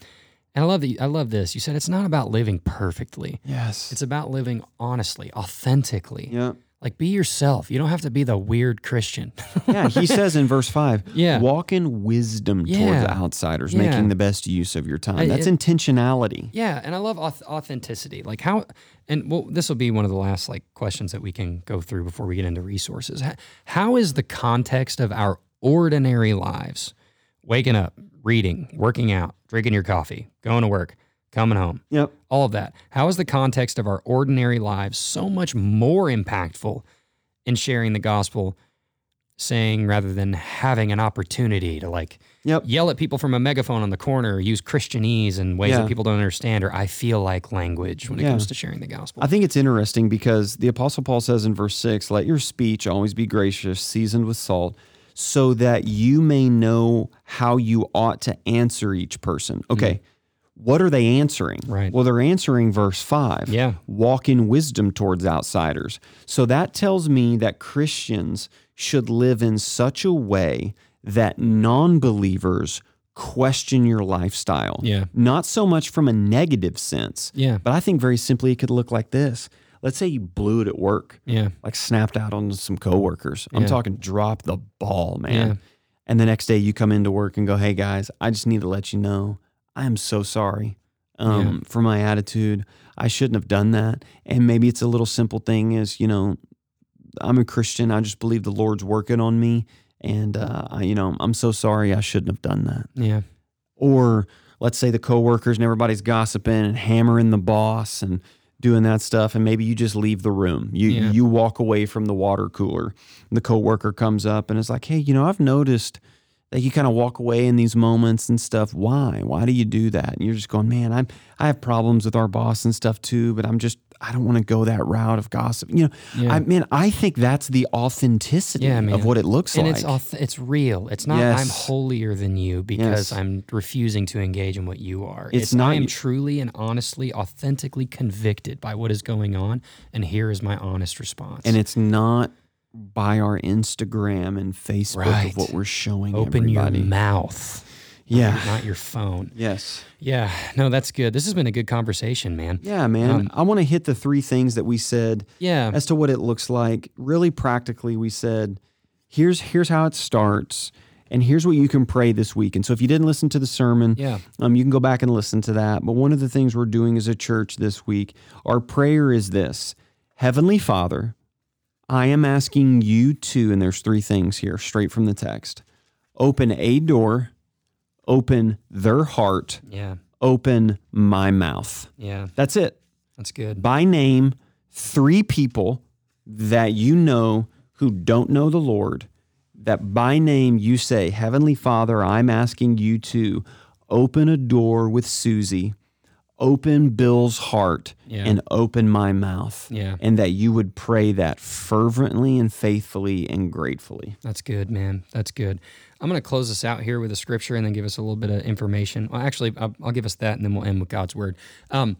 and I love that. I love this. You said it's not about living perfectly; yes it's about living honestly, authentically. yeah Like be yourself. You don't have to be the weird Christian. [LAUGHS] yeah he says in verse 5 Yeah. walk in wisdom Yeah. towards outsiders Yeah. making the best use of your time I- that's it- intentionality Yeah, and I love authenticity. Like how, and well, this will be one of the last like questions that we can go through before we get into resources. How, how is the context of our ordinary lives, waking up, reading, working out, drinking your coffee, going to work, coming home, yep all of that? How is the context of our ordinary lives so much more impactful in sharing the gospel? Saying rather than having an opportunity to like Yep. yell at people from a megaphone on the corner, or use Christianese in ways Yeah. that people don't understand, or I feel like language when it Yeah. comes to sharing the gospel. I think it's interesting because the Apostle Paul says in verse 6, let your speech always be gracious, seasoned with salt, so that you may know how you ought to answer each person. Okay. Mm-hmm. What are they answering? Right. Well, they're answering verse 5. Yeah. Walk in wisdom towards outsiders. So that tells me that Christians should live in such a way that non believers question your lifestyle. Yeah. Not so much from a negative sense, Yeah. but I think very simply it could look like this. Let's say you blew it at work, Yeah. like snapped out on some coworkers. I'm Yeah. talking drop the ball, man. Yeah. And the next day you come into work and go, hey guys, I just need to let you know I am so sorry um, for my attitude. I shouldn't have done that. And maybe it's a little simple thing is, you know, I'm a Christian. I just believe the Lord's working on me. And, uh, I, you know, I'm so sorry. I shouldn't have done that Yeah. or let's say the coworkers and everybody's gossiping and hammering the boss and doing that stuff and maybe you just leave the room you Yeah. you walk away from the water cooler the coworker comes up and is like hey you know i've noticed that you kind of walk away in these moments and stuff why why do you do that and you're just going man i'm i have problems with our boss and stuff too but i'm just i don't want to go that route of gossip you know Yeah. i mean i think that's the authenticity Yeah, of what it looks like. And like it's auth- it's real. It's not Yes. I'm holier than you because Yes. I'm refusing to engage in what you are. It's not- I am truly and honestly, authentically convicted by what is going on, and here is my honest response. and it's not by our Instagram and Facebook Right. of what we're showing open everybody. your mouth. Yeah. not your phone. Yes. Yeah, no, that's good. This has been a good conversation, man. Yeah, man. I want to hit the three things that we said Yeah, as to what it looks like. Really practically, we said, here's here's how it starts, and here's what you can pray this week. And so, if you didn't listen to the sermon, Yeah. um, you can go back and listen to that. But one of the things we're doing as a church this week, our prayer is this: Heavenly Father, I am asking you to, and there's three things here, straight from the text: open a door, open their heart, yeah, open my mouth. yeah. That's it That's good. by name three people that you know who don't know the Lord, that by name you say, Heavenly Father, I'm asking you to open a door with Susie, open Bill's heart, Yeah. and open my mouth. Yeah. And that you would pray that fervently and faithfully and gratefully. That's good, man. That's good. I'm going to close this out here with a scripture and then give us a little bit of information. Well, actually, I'll, I'll give us that and then we'll end with God's word. Um,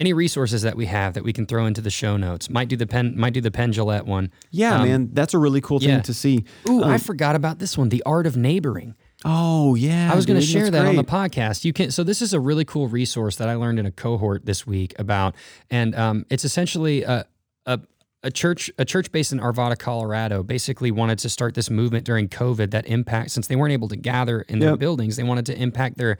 any resources that we have that we can throw into the show notes might do the pen might do the Penn Jillette one. Yeah, man, that's a really cool thing Um, yeah. to see. Ooh, I forgot about this one, the art of neighboring. Oh, yeah. I was going to share that on the podcast. You can. So this is a really cool resource that I learned in a cohort this week about, and um, it's essentially a, a a church a church based in Arvada, Colorado. Basically, wanted to start this movement during COVID that impact since they weren't able to gather in their Yep. buildings. They wanted to impact their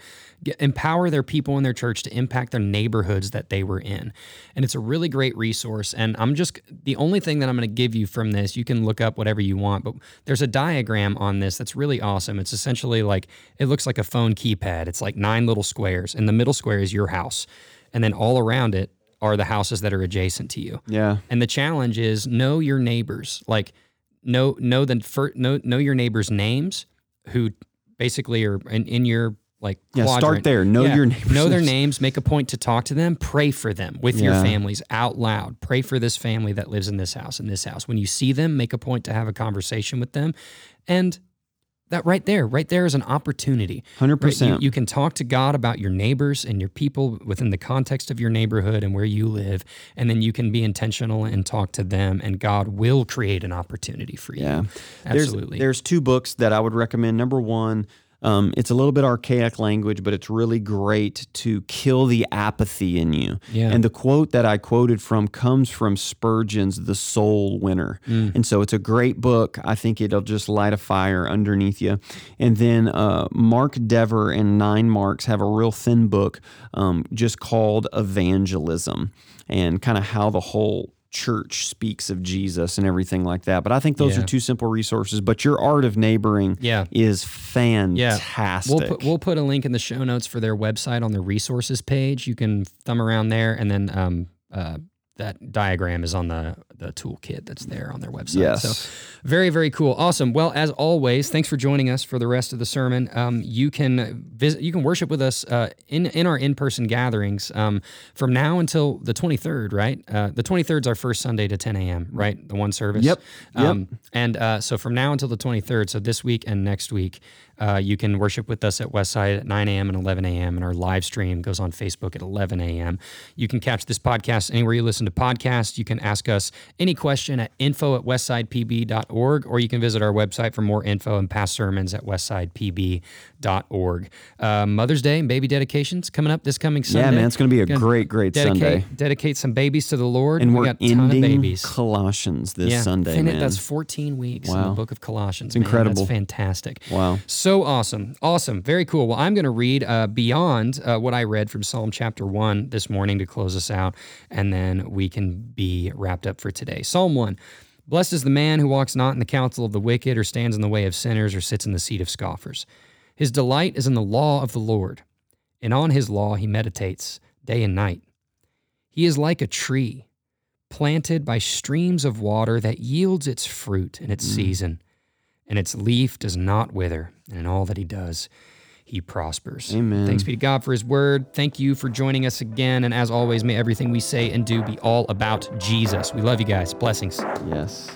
empower their people in their church to impact their neighborhoods that they were in, and it's a really great resource. And I'm just the only thing that I'm going to give you from this. You can look up whatever you want, but there's a diagram on this that's really awesome. It's essentially like it looks like a phone keypad. It's like nine little squares, and the middle square is your house, and then all around it are the houses that are adjacent to you. Yeah. And the challenge is know your neighbors. Like know know the fir- know know your neighbors' names who basically are in, in your like Yeah, start there. Know your neighbors' Know their names. names. Make a point to talk to them. Pray for them with your families out loud. Pray for this family that lives in this house in this house. When you see them, make a point to have a conversation with them, and that right there, right there is an opportunity. Hundred Right, you, percent. you can talk to God about your neighbors and your people within the context of your neighborhood and where you live, and then you can be intentional and talk to them, and God will create an opportunity for you. Yeah. absolutely. There's, there's two books that I would recommend. Number one, um, it's a little bit archaic language, but it's really great to kill the apathy in you. Yeah. And the quote that I quoted from comes from Spurgeon's The Soul Winner. Mm. And so it's a great book. I think it'll just light a fire underneath you. And then uh, Mark Dever and Nine Marks have a real thin book um, just called Evangelism and kind of how the whole church speaks of Jesus and everything like that. But I think those Yeah. are two simple resources. But your art of neighboring Yeah. is Yeah. fantastic. We'll put, we'll put a link in the show notes for their website on the resources page. You can thumb around there, and then um, uh, that diagram is on the the toolkit that's there on their website. Yes. So very very cool, awesome. Well, as always, thanks for joining us for the rest of the sermon. Um, you can visit, you can worship with us uh, in in our in person gatherings um, from now until the twenty third. Right, uh, the twenty third is our first Sunday to ten a.m. Right, the one service. Yep. Yep. Um, and uh, so from now until the 23rd, so this week and next week, uh, you can worship with us at Westside at 9 a.m. and 11 a.m. And our live stream goes on Facebook at 11 a.m. You can catch this podcast anywhere you listen to podcasts. You can ask us any question at info at westsidepb.org, or you can visit our website for more info and past sermons at westsidepb.org. Uh, Mother's Day and baby dedications coming up this coming Sunday. yeah, man, it's going to be a Gonna great, great dedicate, Sunday. Dedicate some babies to the Lord. And we we're got a ton of ending babies. Colossians this Sunday, fin- man. That's 14 weeks in the book of Colossians. It's incredible. That's fantastic. Wow. So awesome. Awesome. Very cool. Well, I'm going to read uh, beyond uh, what I read from Psalm chapter 1 this morning to close us out, and then we can be wrapped up for today. Psalm 1 Blessed is the man who walks not in the counsel of the wicked, or stands in the way of sinners, or sits in the seat of scoffers. His delight is in the law of the Lord, and on his law he meditates day and night. He is like a tree planted by streams of water that yields its fruit in its mm. season, and its leaf does not wither, and in all that he does, he prospers. Amen. Thanks be to God for his word. Thank you for joining us again. And as always, may everything we say and do be all about Jesus. We love you guys. Blessings. Yes.